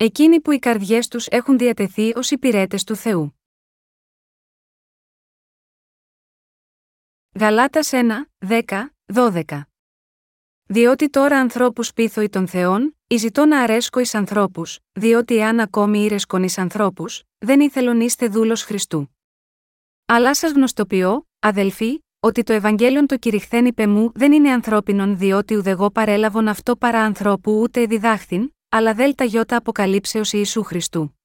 Εκείνοι που οι καρδιές τους έχουν διατεθεί ως υπηρέτες του Θεού. Γαλάτας 1, 10, 12 Διότι τώρα ανθρώπους πείθω ή των Θεών, ή ζητώ να αρέσκω εις ανθρώπους, διότι εάν ακόμη ήρεσκον εις ανθρώπους, δεν ήθελον είστε δούλος Χριστού. Αλλά σας γνωστοποιώ, αδελφοί, ότι το Ευαγγέλιον το κηρυχθέν είπε μου δεν είναι ανθρώπινον διότι ουδεγό παρέλαβον αυτό παρά ανθρώπου ούτε διδάχθην, αλλά δέλτα γιώτα αποκαλύψεως Ιησού Χριστού.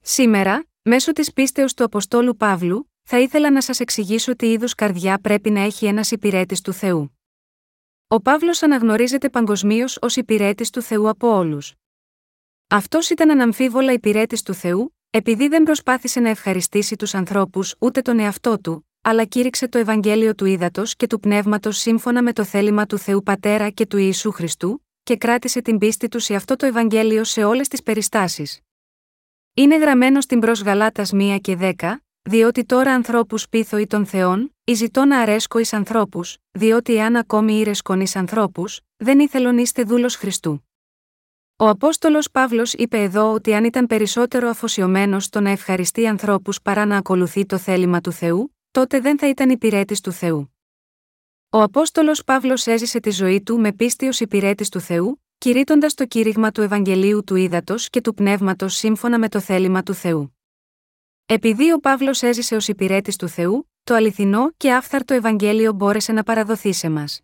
Σήμερα, μέσω της πίστεως του Αποστόλου Παύλου, θα ήθελα να σας εξηγήσω τι είδους καρδιά πρέπει να έχει ένας υπηρέτης του Θεού. Ο Παύλος αναγνωρίζεται παγκοσμίως ως υπηρέτης του Θεού από όλους. Αυτός ήταν αναμφίβολα υπηρέτης του Θεού, επειδή δεν προσπάθησε να ευχαριστήσει τους ανθρώπους ούτε τον εαυτό του, αλλά κήρυξε το Ευαγγέλιο του ύδατο και του πνεύματος σύμφωνα με το θέλημα του Θεού Πατέρα και του Ιησού Χριστού, και κράτησε την πίστη του σε αυτό το Ευαγγέλιο σε όλες τις περιστάσεις. Είναι γραμμένο στην προς Γαλάτας 1 και 10, διότι τώρα ανθρώπους πείθω ή των Θεών, ή ζητώ να αρέσκω εις ανθρώπους, διότι εάν ακόμη ήρεσκον εις ανθρώπους, δεν ήθελον είστε δούλος Χριστού. Ο Απόστολος Παύλος είπε εδώ ότι αν ήταν περισσότερο αφοσιωμένος στο να ευχαριστεί ανθρώπους παρά να ακολουθεί το θέλημα του Θεού, τότε δεν θα ήταν υπηρέτης του Θεού. Ο Απόστολος Παύλος έζησε τη ζωή του με πίστη ω υπηρέτης του Θεού, κηρύττοντας το κήρυγμα του Ευαγγελίου του Ήδατος και του Πνεύματος σύμφωνα με το θέλημα του Θεού. Επειδή ο Παύλος έζησε ως υπηρέτης του Θεού, το αληθινό και άφθαρτο Ευαγγέλιο μπόρεσε να παραδοθεί σε μας.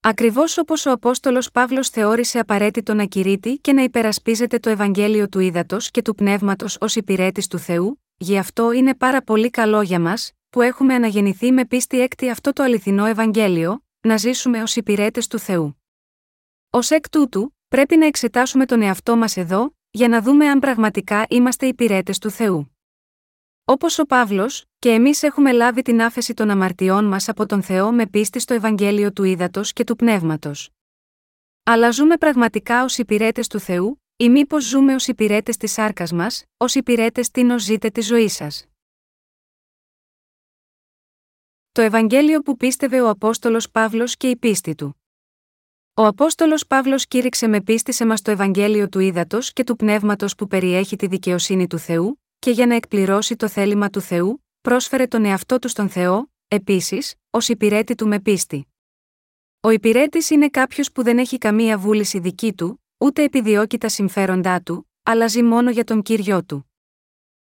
Ακριβώς όπως ο Απόστολος Παύλος θεώρησε απαραίτητο να κηρύττει και να υπερασπίζεται το Ευαγγέλιο του Ήδατος και του Πνεύματος ως υπηρέτης του Θεού, γι' αυτό είναι πάρα πολύ καλό για μας, που έχουμε αναγεννηθεί με πίστη έκτη αυτό το αληθινό Ευαγγέλιο, να ζήσουμε ως υπηρέτες του Θεού. Ω εκ τούτου, πρέπει να εξετάσουμε τον εαυτό μας εδώ, για να δούμε αν πραγματικά είμαστε υπηρέτες του Θεού. Όπως ο Παύλος, και εμείς έχουμε λάβει την άφεση των αμαρτιών μας από τον Θεό με πίστη στο Ευαγγέλιο του Ήδατος και του Πνεύματος. Αλλά ζούμε πραγματικά ως υπηρέτες του Θεού, ή μήπως ζούμε ως υπηρέτες της σάρκας μας, ως υπηρέτες τίνο ζείτε της ζωής σας. Το Ευαγγέλιο που πίστευε ο Απόστολος Παύλος και η πίστη του. Ο Απόστολος Παύλος κήρυξε με πίστη σε μας το Ευαγγέλιο του Ήδατος και του Πνεύματος που περιέχει τη δικαιοσύνη του Θεού, και για να εκπληρώσει το θέλημα του Θεού, πρόσφερε τον εαυτό του στον Θεό, επίσης, ως υπηρέτη του με πίστη. Ο υπηρέτης είναι κάποιος που δεν έχει καμία βούληση δική του, ούτε επιδιώκει τα συμφέροντά του, αλλά ζει μόνο για τον κύριο του.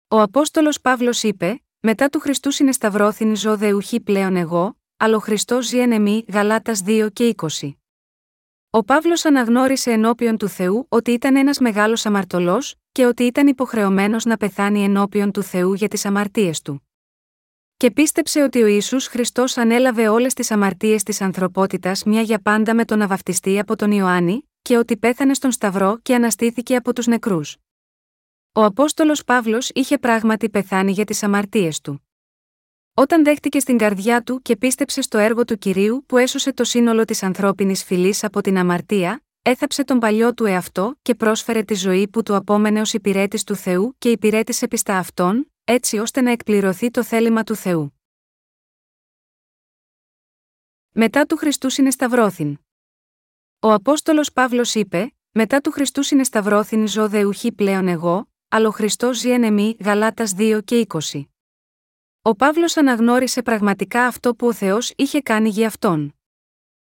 Ο Απόστολος Παύλος είπε: Μετά του Χριστού συνεσταυρώθην ζω δεουχή πλέον εγώ, αλλά ο Χριστό ζει εν εμή, Γαλάτας 2 και 20. Ο Παύλος αναγνώρισε ενώπιον του Θεού ότι ήταν ένας μεγάλος αμαρτωλός, και ότι ήταν υποχρεωμένος να πεθάνει ενώπιον του Θεού για τις αμαρτίες του. Και πίστεψε ότι ο Ισού Χριστός ανέλαβε όλες τις αμαρτίες της ανθρωπότητας μια για πάντα με τον να από τον Ιωάννη, και ότι πέθανε στον Σταυρό και αναστήθηκε από τους νεκρούς. Ο Απόστολος Παύλος είχε πράγματι πεθάνει για τις αμαρτίες του. Όταν δέχτηκε στην καρδιά του και πίστεψε στο έργο του κυρίου που έσωσε το σύνολο της ανθρώπινης φυλής από την αμαρτία, έθαψε τον παλιό του εαυτό και πρόσφερε τη ζωή που του απόμενε ως υπηρέτης του Θεού και υπηρέτησε πιστά αυτόν, έτσι ώστε να εκπληρωθεί το θέλημα του Θεού. Μετά του Χριστού συνεσταυρώθην. Ο Απόστολος Παύλος είπε: Μετά του Χριστού συνεσταυρώθην ζω δεουχή πλέον εγώ, αλλά ο Χριστός ζει εν εμή, Γαλάτας 2 και 20. Ο Παύλος αναγνώρισε πραγματικά αυτό που ο Θεός είχε κάνει για αυτόν.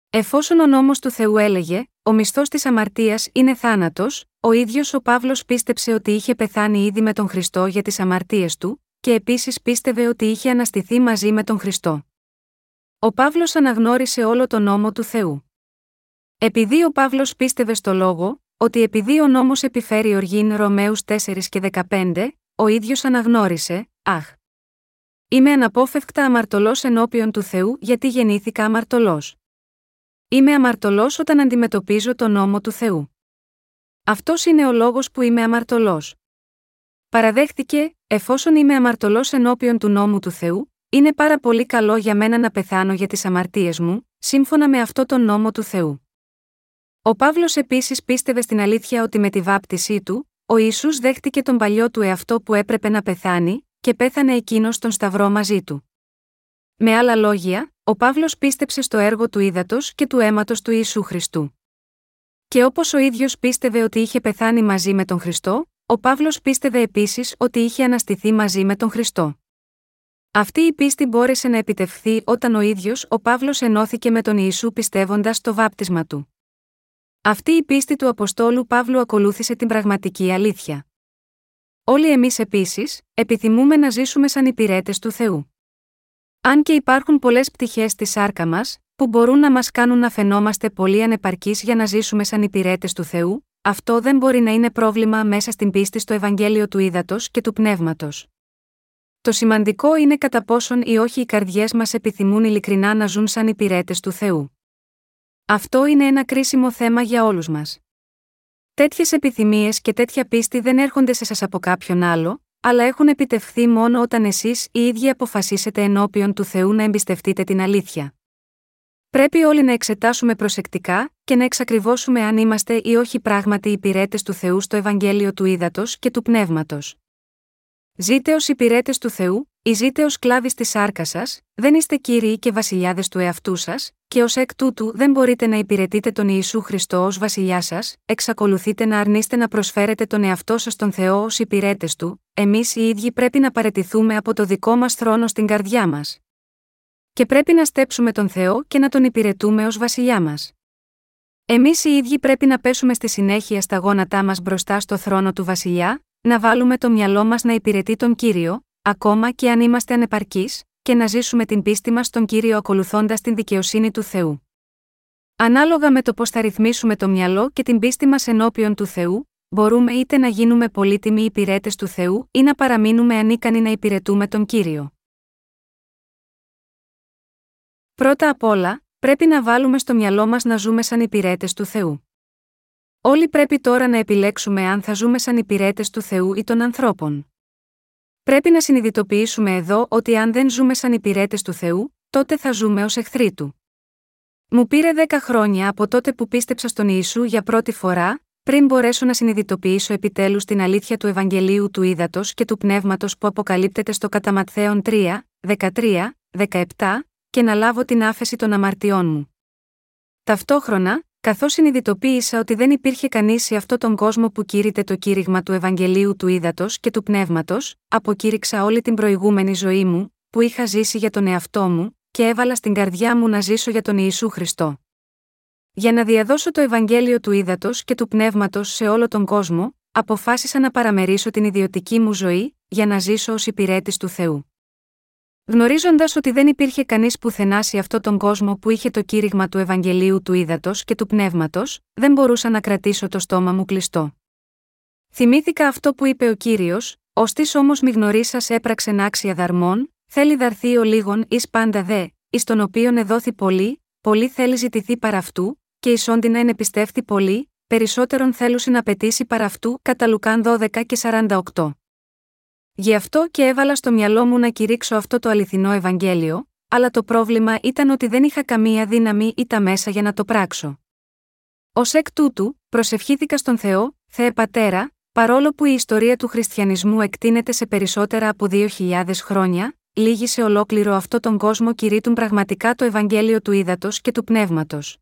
Εφόσον ο νόμος του Θεού έλεγε, ο μισθός της αμαρτίας είναι θάνατος, ο ίδιος ο Παύλος πίστεψε ότι είχε πεθάνει ήδη με τον Χριστό για τις αμαρτίες του, και επίσης πίστευε ότι είχε αναστηθεί μαζί με τον Χριστό. Ο Παύλος αναγνώρισε όλο τον νόμο του Θεού. Επειδή ο Παύλος πίστευε στο λόγο, ότι επειδή ο νόμος επιφέρει οργήν Ρωμαίους 4 και 15, ο ίδιος αναγνώρισε, Αχ! Είμαι αναπόφευκτα αμαρτωλός ενώπιον του Θεού γιατί γεννήθηκα αμαρτωλός. Είμαι αμαρτωλός όταν αντιμετωπίζω τον νόμο του Θεού. Αυτός είναι ο λόγος που είμαι αμαρτωλός. Παραδέχτηκε, εφόσον είμαι αμαρτωλός ενώπιον του νόμου του Θεού, είναι πάρα πολύ καλό για μένα να πεθάνω για τις αμαρτίες μου, σύμφωνα με αυτό τον νόμο του Θεού. Ο Παύλος επίσης πίστευε στην αλήθεια ότι με τη βάπτισή του, ο Ισού δέχτηκε τον παλιό του εαυτό που έπρεπε να πεθάνει, και πέθανε εκείνος στον Σταυρό μαζί του. Με άλλα λόγια, ο Παύλος πίστεψε στο έργο του ύδατος και του αίματος του Ιησού Χριστού. Και όπως ο ίδιος πίστευε ότι είχε πεθάνει μαζί με τον Χριστό, ο Παύλος πίστευε επίσης ότι είχε αναστηθεί μαζί με τον Χριστό. Αυτή η πίστη μπόρεσε να επιτευχθεί όταν ο ίδιος ο Παύλος ενώθηκε με τον Ιησού πιστεύοντας το βάπτισμα του. Αυτή η πίστη του Αποστόλου Παύλου ακολούθησε την πραγματική αλήθεια. Όλοι εμείς επίσης, επιθυμούμε να ζήσουμε σαν υπηρέτες του Θεού. Αν και υπάρχουν πολλές πτυχές στη σάρκα μας, που μπορούν να μας κάνουν να φαινόμαστε πολύ ανεπαρκείς για να ζήσουμε σαν υπηρέτες του Θεού, αυτό δεν μπορεί να είναι πρόβλημα μέσα στην πίστη στο Ευαγγέλιο του Ήδατος και του Πνεύματος. Το σημαντικό είναι κατά πόσον ή όχι οι καρδιές μας επιθυμούν ειλικρινά να ζουν σαν υπηρέτες του Θεού. Αυτό είναι ένα κρίσιμο θέμα για όλους μας. Τέτοιες επιθυμίες και τέτοια πίστη δεν έρχονται σε σας από κάποιον άλλο, αλλά έχουν επιτευχθεί μόνο όταν εσείς οι ίδιοι αποφασίσετε ενώπιον του Θεού να εμπιστευτείτε την αλήθεια. Πρέπει όλοι να εξετάσουμε προσεκτικά και να εξακριβώσουμε αν είμαστε ή όχι πράγματι υπηρέτες του Θεού στο Ευαγγέλιο του Ήδατος και του Πνεύματος. Ζείτε ως υπηρέτες του Θεού, ή ζείτε ως κλάβη της σάρκας σας, δεν είστε κύριοι και βασιλιάδες του εαυτού σας, και ως εκ τούτου δεν μπορείτε να υπηρετείτε τον Ιησού Χριστό ως βασιλιά σας, εξακολουθείτε να αρνείστε να προσφέρετε τον εαυτό σας στον Θεό ως υπηρέτες του, εμείς οι ίδιοι πρέπει να παρετηθούμε από το δικό μας θρόνο στην καρδιά μας. Και πρέπει να στέψουμε τον Θεό και να τον υπηρετούμε ως βασιλιά μας. Εμείς οι ίδιοι πρέπει να πέσουμε στη συνέχεια στα γόνατά μας μπροστά στο θρόνο του Βασιλιά, να βάλουμε το μυαλό μας να υπηρετεί τον κύριο, ακόμα και αν είμαστε ανεπαρκείς, και να ζήσουμε την πίστη μας στον κύριο ακολουθώντας την δικαιοσύνη του Θεού. Ανάλογα με το πώς θα ρυθμίσουμε το μυαλό και την πίστη μας ενώπιον του Θεού, μπορούμε είτε να γίνουμε πολύτιμοι υπηρέτες του Θεού ή να παραμείνουμε ανίκανοι να υπηρετούμε τον κύριο. Πρώτα απ' όλα, πρέπει να βάλουμε στο μυαλό μας να ζούμε σαν υπηρέτες του Θεού. Όλοι πρέπει τώρα να επιλέξουμε αν θα ζούμε σαν υπηρέτες του Θεού ή των ανθρώπων. Πρέπει να συνειδητοποιήσουμε εδώ ότι αν δεν ζούμε σαν υπηρέτες του Θεού, τότε θα ζούμε ως εχθροί του. Μου πήρε δέκα χρόνια από τότε που πίστεψα στον Ιησού για πρώτη φορά, πριν μπορέσω να συνειδητοποιήσω επιτέλους την αλήθεια του Ευαγγελίου του Ήδατος και του Πνεύματος που αποκαλύπτεται στο Καταματθέον 3, 13, 17, και να λάβω την άφεση των αμαρτιών μου. Ταυτόχρονα, καθώς συνειδητοποίησα ότι δεν υπήρχε κανείς σε αυτόν τον κόσμο που κήρυτε το κήρυγμα του Ευαγγελίου του Ήδατος και του Πνεύματος, αποκήρυξα όλη την προηγούμενη ζωή μου, που είχα ζήσει για τον εαυτό μου, και έβαλα στην καρδιά μου να ζήσω για τον Ιησού Χριστό. Για να διαδώσω το Ευαγγέλιο του Ήδατος και του Πνεύματος σε όλο τον κόσμο, αποφάσισα να παραμερίσω την ιδιωτική μου ζωή, για να ζήσω ως υπηρέτης του Θεού. Γνωρίζοντας ότι δεν υπήρχε κανείς πουθενά σε αυτόν τον κόσμο που είχε το κήρυγμα του Ευαγγελίου του Ήδατος και του Πνεύματος, δεν μπορούσα να κρατήσω το στόμα μου κλειστό. Θυμήθηκα αυτό που είπε ο κύριος, ω τη όμως μη γνωρίσας έπραξε άξια δαρμών, θέλει δαρθεί ο λίγον εις πάντα δε, εις τον οποίον εδόθη πολύ, πολύ θέλει ζητηθεί παρά αυτού, και εις να ενεπιστεύθη πολύ, περισσότερον θέλουσι να πετήσει παρά αυτού, κατά Λουκάν 12 και 48. Γι' αυτό και έβαλα στο μυαλό μου να κηρύξω αυτό το αληθινό Ευαγγέλιο, αλλά το πρόβλημα ήταν ότι δεν είχα καμία δύναμη ή τα μέσα για να το πράξω. Ω εκ τούτου, προσευχήθηκα στον Θεό, Θεέ Πατέρα, παρόλο που η ιστορία του χριστιανισμού εκτείνεται σε περισσότερα από 2.000 χρόνια, λίγοι σε ολόκληρο αυτό τον κόσμο κηρύττουν πραγματικά το Ευαγγέλιο του Ήδατος και του Πνεύματος.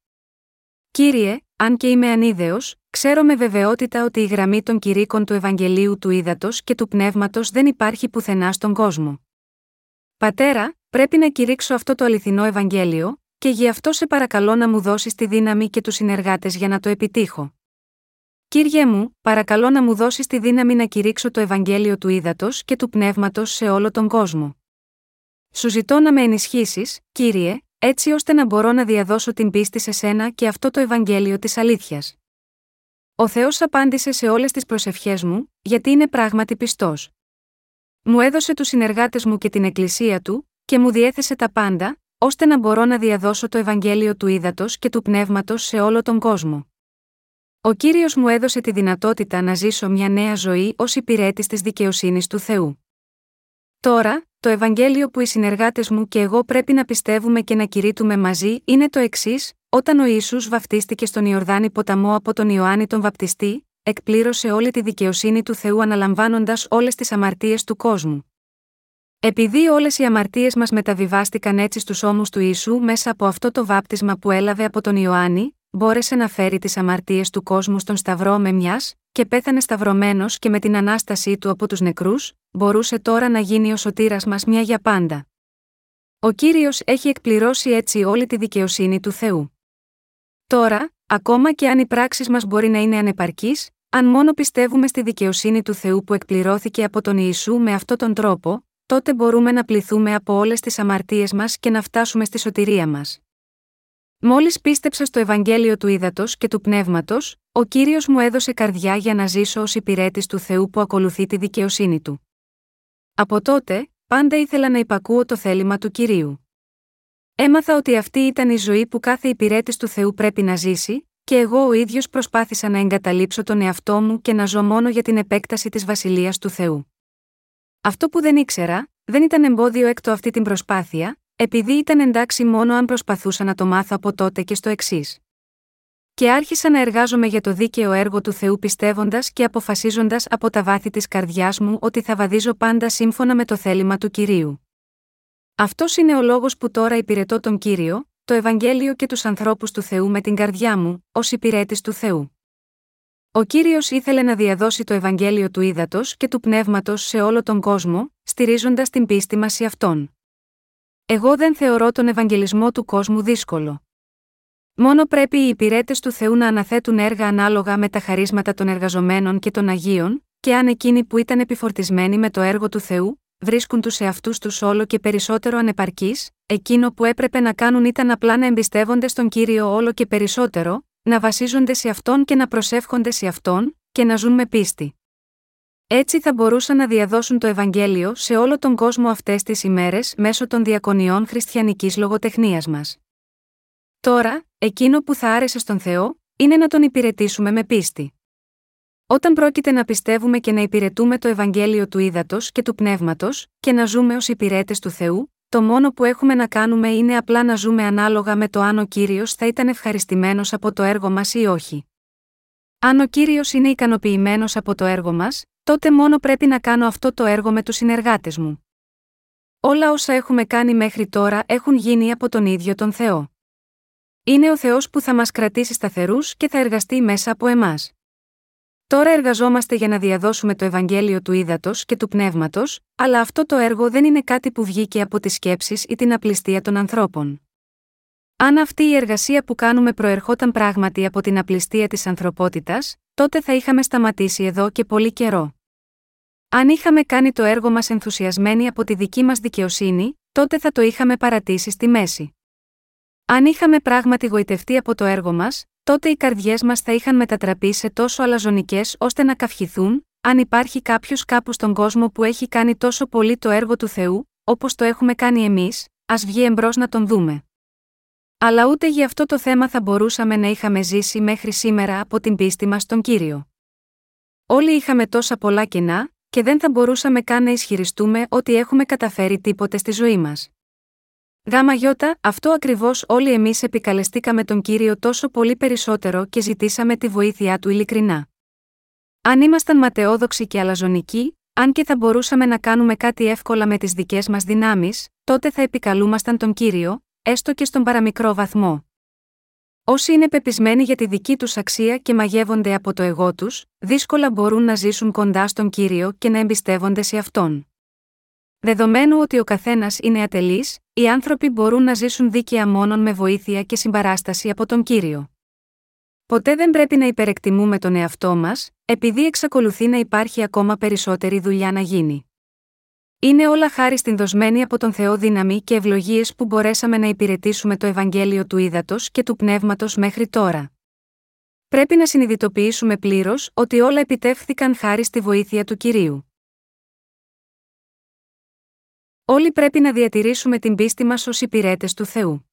Κύριε, αν και είμαι ανίδεος, ξέρω με βεβαιότητα ότι η γραμμή των κηρύκων του Ευαγγελίου του Ήδατος και του Πνεύματος δεν υπάρχει πουθενά στον κόσμο. Πατέρα, πρέπει να κηρύξω αυτό το αληθινό Ευαγγέλιο, και γι' αυτό σε παρακαλώ να μου δώσεις τη δύναμη και τους συνεργάτες για να το επιτύχω. Κύριε μου, παρακαλώ να μου δώσεις τη δύναμη να κηρύξω το Ευαγγέλιο του Ήδατος και του Πνεύματος σε όλο τον κόσμο. Σου ζητώ να με ενισχύσεις, κύριε, έτσι ώστε να μπορώ να διαδώσω την πίστη σε σένα και αυτό το Ευαγγέλιο της αλήθειας. Ο Θεός απάντησε σε όλες τις προσευχές μου, γιατί είναι πράγματι πιστός. Μου έδωσε τους συνεργάτες μου και την Εκκλησία του, και μου διέθεσε τα πάντα, ώστε να μπορώ να διαδώσω το Ευαγγέλιο του ύδατος και του πνεύματος σε όλο τον κόσμο. Ο κύριος μου έδωσε τη δυνατότητα να ζήσω μια νέα ζωή ως υπηρέτης της δικαιοσύνης του Θεού. Τώρα, το Ευαγγέλιο που οι συνεργάτες μου και εγώ πρέπει να πιστεύουμε και να κηρύττουμε μαζί είναι το εξής: Όταν ο ίσου βαφτίστηκε στον Ιορδάνη ποταμό από τον Ιωάννη τον Βαπτιστή, εκπλήρωσε όλη τη δικαιοσύνη του Θεού αναλαμβάνοντας όλες τις αμαρτίες του κόσμου. Επειδή όλες οι αμαρτίες μας μεταβιβάστηκαν έτσι στους ώμους του Ιησού μέσα από αυτό το βάπτισμα που έλαβε από τον Ιωάννη, μπόρεσε να φέρει τις αμαρτίες του κόσμου στον Σταυρό με μιας, και πέθανε σταυρωμένος και με την ανάστασή του από τους νεκρούς, μπορούσε τώρα να γίνει ο σωτήρας μας μια για πάντα. Ο κύριος έχει εκπληρώσει έτσι όλη τη δικαιοσύνη του Θεού. Τώρα, ακόμα και αν οι πράξεις μας μπορεί να είναι ανεπαρκείς, αν μόνο πιστεύουμε στη δικαιοσύνη του Θεού που εκπληρώθηκε από τον Ιησού με αυτόν τον τρόπο, τότε μπορούμε να πληθούμε από όλες τις αμαρτίες μας και να φτάσουμε στη σωτηρία μας. Μόλις πίστεψα στο Ευαγγέλιο του Ήδατος και του Πνεύματος, ο κύριος μου έδωσε καρδιά για να ζήσω ως υπηρέτης του Θεού που ακολουθεί τη δικαιοσύνη του. Από τότε, πάντα ήθελα να υπακούω το θέλημα του κυρίου. Έμαθα ότι αυτή ήταν η ζωή που κάθε υπηρέτης του Θεού πρέπει να ζήσει, και εγώ ο ίδιος προσπάθησα να εγκαταλείψω τον εαυτό μου και να ζω μόνο για την επέκταση της βασιλείας του Θεού. Αυτό που δεν ήξερα, δεν ήταν εμπόδιο έκτο αυτή την προσπάθεια, επειδή ήταν εντάξει μόνο αν προσπαθούσα να το μάθω από τότε και στο εξής. Και άρχισα να εργάζομαι για το δίκαιο έργο του Θεού πιστεύοντας και αποφασίζοντας από τα βάθη της καρδιάς μου ότι θα βαδίζω πάντα σύμφωνα με το θέλημα του κυρίου. Αυτός είναι ο λόγος που τώρα υπηρετώ τον κύριο, το Ευαγγέλιο και τους ανθρώπους του Θεού με την καρδιά μου, ως υπηρέτης του Θεού. Ο κύριος ήθελε να διαδώσει το Ευαγγέλιο του ύδατο και του πνεύματος σε όλο τον κόσμο, στηρίζοντας την πίστη μας σε αυτόν. Εγώ δεν θεωρώ τον Ευαγγελισμό του κόσμου δύσκολο. Μόνο πρέπει οι υπηρέτες του Θεού να αναθέτουν έργα ανάλογα με τα χαρίσματα των εργαζομένων και των Αγίων, και αν εκείνοι που ήταν επιφορτισμένοι με το έργο του Θεού, βρίσκουν τους εαυτούς τους όλο και περισσότερο ανεπαρκείς, εκείνο που έπρεπε να κάνουν ήταν απλά να εμπιστεύονται στον κύριο όλο και περισσότερο, να βασίζονται σε αυτόν και να προσεύχονται σε αυτόν, και να ζουν με πίστη. Έτσι θα μπορούσαν να διαδώσουν το Ευαγγέλιο σε όλο τον κόσμο αυτές τις ημέρες μέσω των διακονιών χριστιανικής λογοτεχνίας μας. Τώρα, εκείνο που θα άρεσε στον Θεό, είναι να τον υπηρετήσουμε με πίστη. Όταν πρόκειται να πιστεύουμε και να υπηρετούμε το Ευαγγέλιο του ύδατο και του πνεύματος, και να ζούμε ως υπηρέτες του Θεού, το μόνο που έχουμε να κάνουμε είναι απλά να ζούμε ανάλογα με το αν ο κύριος θα ήταν ευχαριστημένος από το έργο μας ή όχι. Αν ο κύριος είναι ικανοποιημένος από το έργο μας, τότε μόνο πρέπει να κάνω αυτό το έργο με τους συνεργάτες μου. Όλα όσα έχουμε κάνει μέχρι τώρα έχουν γίνει από τον ίδιο τον Θεό. Είναι ο Θεός που θα μας κρατήσει σταθερούς και θα εργαστεί μέσα από εμάς. Τώρα εργαζόμαστε για να διαδώσουμε το Ευαγγέλιο του ύδατο και του πνεύματος, αλλά αυτό το έργο δεν είναι κάτι που βγήκε από τις σκέψεις ή την απληστία των ανθρώπων. Αν αυτή η εργασία που κάνουμε προερχόταν πράγματι από την απληστία της ανθρωπότητας, τότε θα είχαμε σταματήσει εδώ και πολύ καιρό. Αν είχαμε κάνει το έργο μας ενθουσιασμένοι από τη δική μας δικαιοσύνη, τότε θα το είχαμε παρατήσει στη μέση. Αν είχαμε πράγματι γοητευτεί από το έργο μας, τότε οι καρδιές μας θα είχαν μετατραπεί σε τόσο αλαζονικές ώστε να καυχηθούν, αν υπάρχει κάποιος κάπου στον κόσμο που έχει κάνει τόσο πολύ το έργο του Θεού, όπως το έχουμε κάνει εμείς, ας βγει εμπρός να τον δούμε. Αλλά ούτε για αυτό το θέμα θα μπορούσαμε να είχαμε ζήσει μέχρι σήμερα από την πίστη μας στον κύριο. Όλοι είχαμε τόσα πολλά κενά, και δεν θα μπορούσαμε καν να ισχυριστούμε ότι έχουμε καταφέρει τίποτε στη ζωή μας. Γάμα γιώτα, αυτό ακριβώς όλοι εμείς επικαλεστήκαμε τον κύριο τόσο πολύ περισσότερο και ζητήσαμε τη βοήθειά του ειλικρινά. Αν ήμασταν ματαιόδοξοι και αλαζονικοί, αν και θα μπορούσαμε να κάνουμε κάτι εύκολα με τις δικές μας δυνάμεις, τότε θα επικαλούμασταν τον κύριο, έστω και στον παραμικρό βαθμό. Όσοι είναι πεπισμένοι για τη δική τους αξία και μαγεύονται από το εγώ τους, δύσκολα μπορούν να ζήσουν κοντά στον κύριο και να εμπιστεύονται σε αυτόν. Δεδομένου ότι ο καθένας είναι ατελής, οι άνθρωποι μπορούν να ζήσουν δίκαια μόνον με βοήθεια και συμπαράσταση από τον κύριο. Ποτέ δεν πρέπει να υπερεκτιμούμε τον εαυτό μας, επειδή εξακολουθεί να υπάρχει ακόμα περισσότερη δουλειά να γίνει. Είναι όλα χάρη στην δοσμένη από τον Θεό δύναμη και ευλογίες που μπορέσαμε να υπηρετήσουμε το Ευαγγέλιο του Ήδατος και του Πνεύματος μέχρι τώρα. Πρέπει να συνειδητοποιήσουμε πλήρως ότι όλα επιτεύχθηκαν χάρη στη βοήθεια του κυρίου. Όλοι πρέπει να διατηρήσουμε την πίστη μας ως υπηρέτες του Θεού.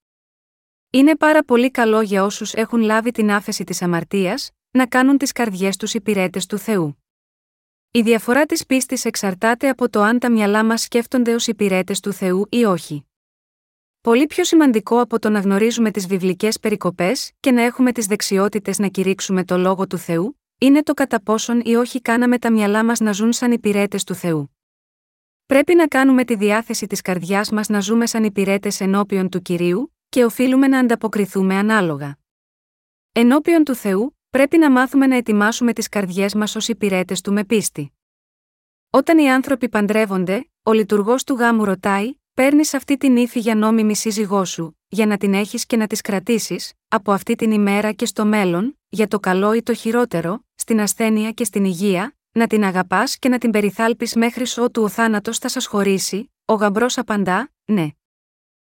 Είναι πάρα πολύ καλό για όσους έχουν λάβει την άφεση της αμαρτίας, να κάνουν τις καρδιές τους υπηρέτες του Θεού. Η διαφορά της πίστης εξαρτάται από το αν τα μυαλά μας σκέφτονται ως υπηρέτες του Θεού ή όχι. Πολύ πιο σημαντικό από το να γνωρίζουμε τις βιβλικές περικοπές και να έχουμε τις δεξιότητες να κηρύξουμε το λόγο του Θεού, είναι το κατά πόσον ή όχι κάναμε τα μυαλά μας να ζουν σαν υπηρέτες του Θεού. Πρέπει να κάνουμε τη διάθεση της καρδιάς μας να ζούμε σαν υπηρέτες ενώπιον του κυρίου, και οφείλουμε να ανταποκριθούμε ανάλογα. Ενώπιον του Θεού, πρέπει να μάθουμε να ετοιμάσουμε τις καρδιές μας ως υπηρέτες του με πίστη. Όταν οι άνθρωποι παντρεύονται, ο λειτουργός του γάμου ρωτάει: Παίρνεις αυτή την ύφη για νόμιμη σύζυγό σου, για να την έχεις και να της κρατήσεις, από αυτή την ημέρα και στο μέλλον, για το καλό ή το χειρότερο, στην ασθένεια και στην υγεία, να την αγαπάς και να την περιθάλπεις μέχρι ότου ο θάνατος θα σας χωρίσει, ο γαμπρός απαντά: Ναι.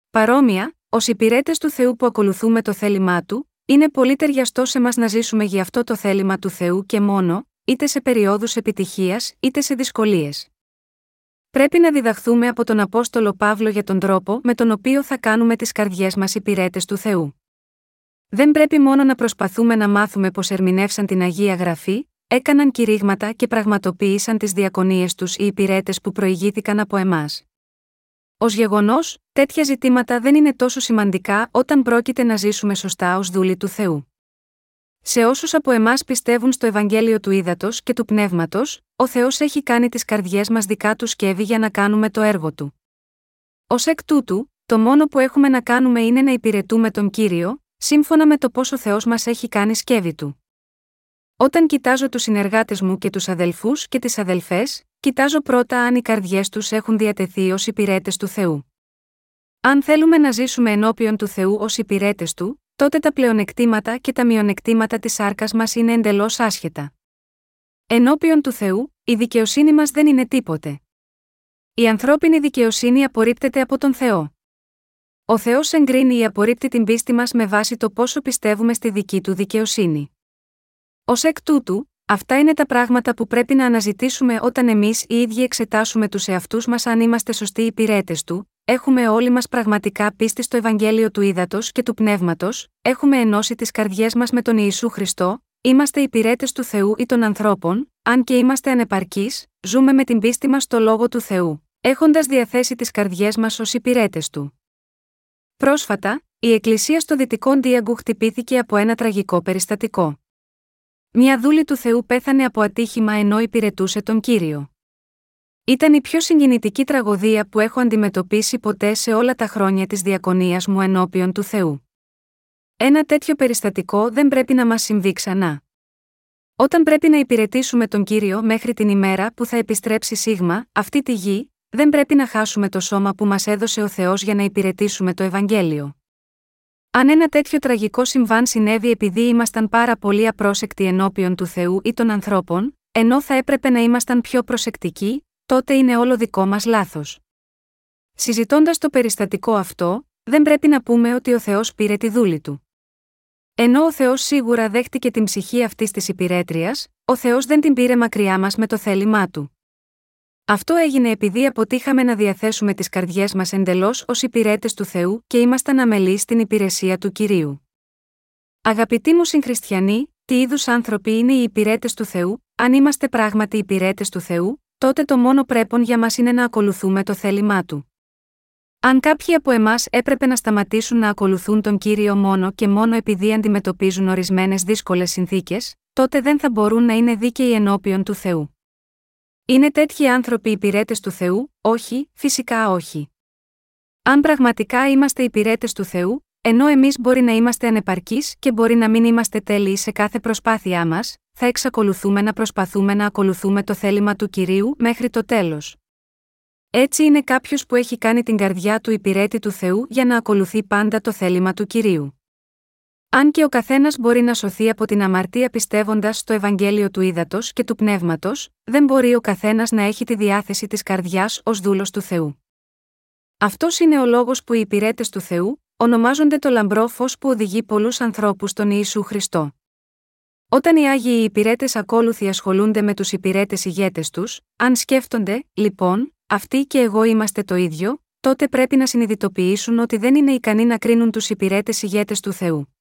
Παρόμοια, ως υπηρέτες του Θεού που ακολουθούμε το θέλημά του, είναι πολύ ταιριαστό σε μας να ζήσουμε για αυτό το θέλημα του Θεού και μόνο, είτε σε περιόδους επιτυχίας είτε σε δυσκολίες. Πρέπει να διδαχθούμε από τον Απόστολο Παύλο για τον τρόπο με τον οποίο θα κάνουμε τις καρδιές μας υπηρέτες του Θεού. Δεν πρέπει μόνο να προσπαθούμε να μάθουμε πώ ερμηνεύσαν την Αγία Γραφή, έκαναν κηρύγματα και πραγματοποίησαν τις διακονίες τους οι υπηρέτες που προηγήθηκαν από εμάς. Ω γεγονός, τέτοια ζητήματα δεν είναι τόσο σημαντικά όταν πρόκειται να ζήσουμε σωστά ως δούλοι του Θεού. Σε όσους από εμάς πιστεύουν στο Ευαγγέλιο του Ήδατος και του Πνεύματος, ο Θεός έχει κάνει τις καρδιές μας δικά του σκεύη για να κάνουμε το έργο του. Ω εκ τούτου, το μόνο που έχουμε να κάνουμε είναι να υπηρετούμε τον κύριο, σύμφωνα με το πόσο ο Θεός μας έχει κάνει σκεύη του. Όταν κοιτάζω τους συνεργάτες μου και τους αδελφούς και τις αδελφές, κοιτάζω πρώτα αν οι καρδιές τους έχουν διατεθεί ως υπηρέτες του Θεού. Αν θέλουμε να ζήσουμε ενώπιον του Θεού ως υπηρέτες του, τότε τα πλεονεκτήματα και τα μειονεκτήματα της άρκα μας είναι εντελώς άσχετα. Ενώπιον του Θεού, η δικαιοσύνη μας δεν είναι τίποτε. Η ανθρώπινη δικαιοσύνη απορρίπτεται από τον Θεό. Ο Θεός εγκρίνει ή απορρίπτει την πίστη μας με βάση το πόσο πιστεύουμε στη δική του δικαιοσύνη. Ω εκ τούτου, αυτά είναι τα πράγματα που πρέπει να αναζητήσουμε όταν εμείς οι ίδιοι εξετάσουμε τους εαυτούς μας αν είμαστε σωστοί υπηρέτες του, έχουμε όλοι μας πραγματικά πίστη στο Ευαγγέλιο του Ήδατος και του Πνεύματος, έχουμε ενώσει τις καρδιές μας με τον Ιησού Χριστό, είμαστε υπηρέτες του Θεού ή των ανθρώπων, αν και είμαστε ανεπαρκείς, ζούμε με την πίστη μας στο λόγο του Θεού, έχοντας διαθέσει τις καρδιές μας ως υπηρέτες του. Πρόσφατα, η Εκκλησία στο Δυτικό Ντίαγκου χτυπήθηκε από ένα τραγικό περιστατικό. Μια δούλη του Θεού πέθανε από ατύχημα ενώ υπηρετούσε τον κύριο. Ήταν η πιο συγκινητική τραγωδία που έχω αντιμετωπίσει ποτέ σε όλα τα χρόνια της διακονίας μου ενώπιον του Θεού. Ένα τέτοιο περιστατικό δεν πρέπει να μας συμβεί ξανά. Όταν πρέπει να υπηρετήσουμε τον κύριο μέχρι την ημέρα που θα επιστρέψει σίγμα, αυτή τη γη, δεν πρέπει να χάσουμε το σώμα που μας έδωσε ο Θεός για να υπηρετήσουμε το Ευαγγέλιο. Αν ένα τέτοιο τραγικό συμβάν συνέβη επειδή ήμασταν πάρα πολύ απρόσεκτοι ενώπιον του Θεού ή των ανθρώπων, ενώ θα έπρεπε να ήμασταν πιο προσεκτικοί, τότε είναι όλο δικό μας λάθος. Συζητώντας το περιστατικό αυτό, δεν πρέπει να πούμε ότι ο Θεός πήρε τη δούλη του. Ενώ ο Θεός σίγουρα δέχτηκε την ψυχή αυτής της υπηρέτριας, ο Θεός δεν την πήρε μακριά μας με το θέλημά του. Αυτό έγινε επειδή αποτύχαμε να διαθέσουμε τις καρδιές μας εντελώς ως υπηρέτες του Θεού και ήμασταν αμελείς στην υπηρεσία του κυρίου. Αγαπητοί μου συγχριστιανοί, τι είδους άνθρωποι είναι οι υπηρέτες του Θεού, αν είμαστε πράγματι υπηρέτες του Θεού, τότε το μόνο πρέπον για μας είναι να ακολουθούμε το θέλημά του. Αν κάποιοι από εμάς έπρεπε να σταματήσουν να ακολουθούν τον κύριο μόνο και μόνο επειδή αντιμετωπίζουν ορισμένες δύσκολες συνθήκες, τότε δεν θα μπορούν να είναι δίκαιοι ενώπιον του Θεού. Είναι τέτοιοι άνθρωποι υπηρέτες του Θεού, όχι, φυσικά όχι. Αν πραγματικά είμαστε υπηρέτες του Θεού, ενώ εμείς μπορεί να είμαστε ανεπαρκείς και μπορεί να μην είμαστε τέλειοι σε κάθε προσπάθειά μας, θα εξακολουθούμε να προσπαθούμε να ακολουθούμε το θέλημα του κυρίου μέχρι το τέλος. Έτσι είναι κάποιος που έχει κάνει την καρδιά του υπηρέτη του Θεού για να ακολουθεί πάντα το θέλημα του κυρίου. Αν και ο καθένας μπορεί να σωθεί από την αμαρτία πιστεύοντας στο Ευαγγέλιο του Ήδατος και του Πνεύματος, δεν μπορεί ο καθένας να έχει τη διάθεση της καρδιάς ως δούλος του Θεού. Αυτός είναι ο λόγος που οι υπηρέτες του Θεού ονομάζονται το λαμπρό φως που οδηγεί πολλούς ανθρώπους στον Ιησού Χριστό. Όταν οι άγιοι υπηρέτες ακόλουθοι ασχολούνται με τους υπηρέτες ηγέτες τους, αν σκέφτονται, λοιπόν, αυτοί και εγώ είμαστε το ίδιο, τότε πρέπει να συνειδητοποιήσουν ότι δεν είναι ικανοί να κρίνουν τους υπηρέτες ηγέτες του Θεού.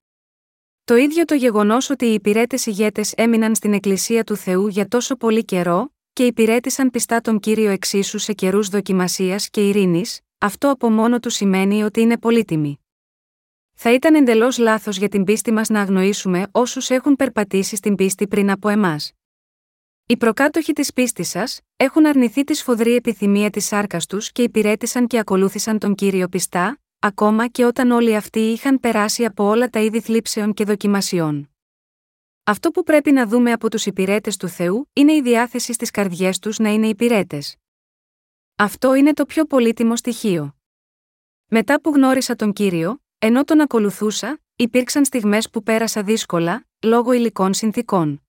Το ίδιο το γεγονός ότι οι υπηρέτες ηγέτες έμειναν στην Εκκλησία του Θεού για τόσο πολύ καιρό, και υπηρέτησαν πιστά τον κύριο εξίσου σε καιρούς δοκιμασίας και ειρήνης, αυτό από μόνο του σημαίνει ότι είναι πολύτιμοι. Θα ήταν εντελώς λάθος για την πίστη μας να αγνοήσουμε όσους έχουν περπατήσει στην πίστη πριν από εμάς. Οι προκάτοχοι της πίστης σας έχουν αρνηθεί τη σφοδρή επιθυμία της σάρκας τους και υπηρέτησαν και ακολούθησαν τον κύριο πιστά, ακόμα και όταν όλοι αυτοί είχαν περάσει από όλα τα είδη θλίψεων και δοκιμασιών. Αυτό που πρέπει να δούμε από τους υπηρέτες του Θεού είναι η διάθεση στις καρδιές τους να είναι υπηρέτες. Αυτό είναι το πιο πολύτιμο στοιχείο. Μετά που γνώρισα τον κύριο, ενώ τον ακολουθούσα, υπήρξαν στιγμές που πέρασα δύσκολα, λόγω υλικών συνθήκων.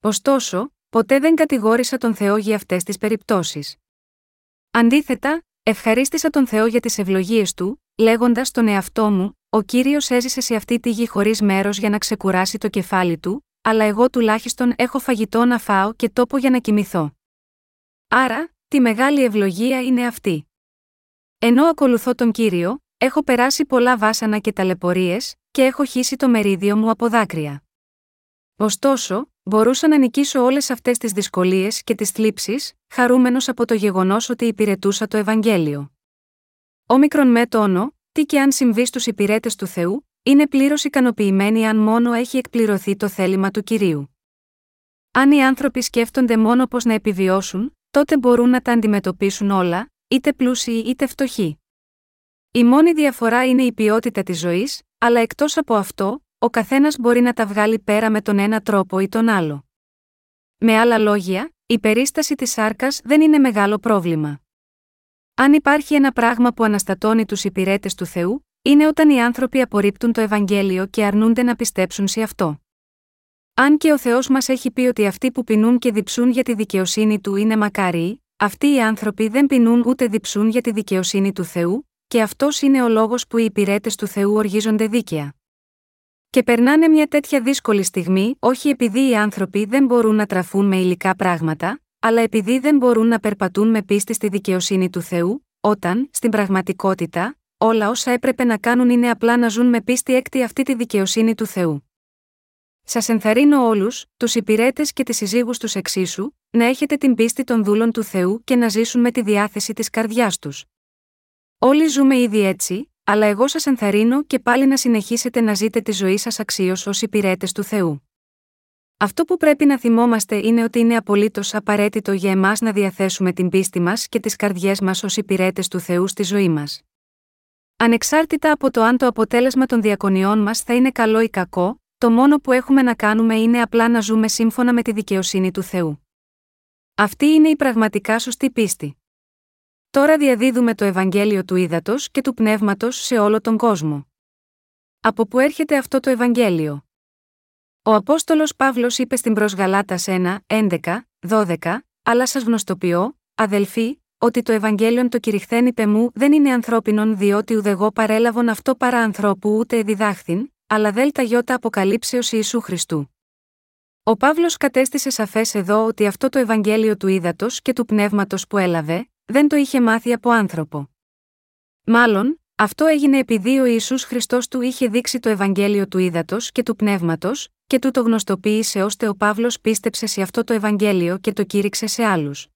Ωστόσο, ποτέ δεν κατηγόρησα τον Θεό για αυτές τις περιπτώσεις. Αντίθετα, ευχαρίστησα τον Θεό για τις ευλογίες του, λέγοντας στον εαυτό μου: Ο κύριος έζησε σε αυτή τη γη χωρίς μέρος για να ξεκουράσει το κεφάλι του, αλλά εγώ τουλάχιστον έχω φαγητό να φάω και τόπο για να κοιμηθώ. Άρα, τη μεγάλη ευλογία είναι αυτή. Ενώ ακολουθώ τον κύριο, έχω περάσει πολλά βάσανα και ταλαιπωρίες, και έχω χύσει το μερίδιο μου από δάκρυα. Ωστόσο, μπορούσα να νικήσω όλες αυτές τις δυσκολίες και τις θλίψεις, χαρούμενος από το γεγονός ότι υπηρετούσα το Ευαγγέλιο. Όμικρον με τόνο, τι και αν συμβεί στους υπηρέτες του Θεού, είναι πλήρως ικανοποιημένοι αν μόνο έχει εκπληρωθεί το θέλημα του κυρίου. Αν οι άνθρωποι σκέφτονται μόνο πώς να επιβιώσουν, τότε μπορούν να τα αντιμετωπίσουν όλα, είτε πλούσιοι είτε φτωχοί. Η μόνη διαφορά είναι η ποιότητα της ζωής, αλλά εκτός από αυτό, ο καθένας μπορεί να τα βγάλει πέρα με τον ένα τρόπο ή τον άλλο. Με άλλα λόγια, η περίσταση της σάρκας δεν είναι μεγάλο πρόβλημα. Αν υπάρχει ένα πράγμα που αναστατώνει τους υπηρέτες του Θεού, είναι όταν οι άνθρωποι απορρίπτουν το Ευαγγέλιο και αρνούνται να πιστέψουν σε αυτό. Αν και ο Θεός μας έχει πει ότι αυτοί που πεινούν και διψούν για τη δικαιοσύνη του είναι μακάριοι, αυτοί οι άνθρωποι δεν πεινούν ούτε διψούν για τη δικαιοσύνη του Θεού, και αυτός είναι ο λόγος που οι υπηρέτες του Θεού οργίζονται δίκαια. Και περνάνε μια τέτοια δύσκολη στιγμή όχι επειδή οι άνθρωποι δεν μπορούν να τραφούν με υλικά πράγματα, αλλά επειδή δεν μπορούν να περπατούν με πίστη στη δικαιοσύνη του Θεού, όταν, στην πραγματικότητα, όλα όσα έπρεπε να κάνουν είναι απλά να ζουν με πίστη έκτη αυτή τη δικαιοσύνη του Θεού. Σας ενθαρρύνω όλους, τους υπηρέτες και τις συζύγους τους εξίσου, να έχετε την πίστη των δούλων του Θεού και να ζήσουν με τη διάθεση της καρδιάς τους. Όλοι ζούμε ήδη έτσι, αλλά εγώ σας ενθαρρύνω και πάλι να συνεχίσετε να ζείτε τη ζωή σας αξίως ως υπηρέτες του Θεού. Αυτό που πρέπει να θυμόμαστε είναι ότι είναι απολύτως απαραίτητο για εμάς να διαθέσουμε την πίστη μας και τις καρδιές μας ως υπηρέτες του Θεού στη ζωή μας. Ανεξάρτητα από το αν το αποτέλεσμα των διακονιών μας θα είναι καλό ή κακό, το μόνο που έχουμε να κάνουμε είναι απλά να ζούμε σύμφωνα με τη δικαιοσύνη του Θεού. Αυτή είναι η πραγματικά σωστή πίστη. Τώρα διαδίδουμε το Ευαγγέλιο του Ήδατος και του Πνεύματος σε όλο τον κόσμο. Από πού έρχεται αυτό το Ευαγγέλιο; Ο Απόστολος Παύλος είπε στην προ Γαλάτα 1, 11, 12, αλλά σας γνωστοποιώ, αδελφοί, ότι το Ευαγγέλιο το κηρυχθέν είπε μου δεν είναι ανθρώπινον διότι ουδεγό παρέλαβον αυτό παρά ανθρώπου ούτε διδάχθην, αλλά δέλτα γιώτα αποκαλύψεως Ιησού Χριστού. Ο Παύλος κατέστησε σαφές εδώ ότι αυτό το Ευαγγέλιο του ύδατο και του πνεύματος που έλαβε, δεν το είχε μάθει από άνθρωπο. Μάλλον, αυτό έγινε επειδή ο Ιησούς Χριστός του είχε δείξει το Ευαγγέλιο του ύδατο και του πνεύματος, και του το γνωστοποίησε ώστε ο Παύλος πίστεψε σε αυτό το Ευαγγέλιο και το κήρυξε σε άλλους.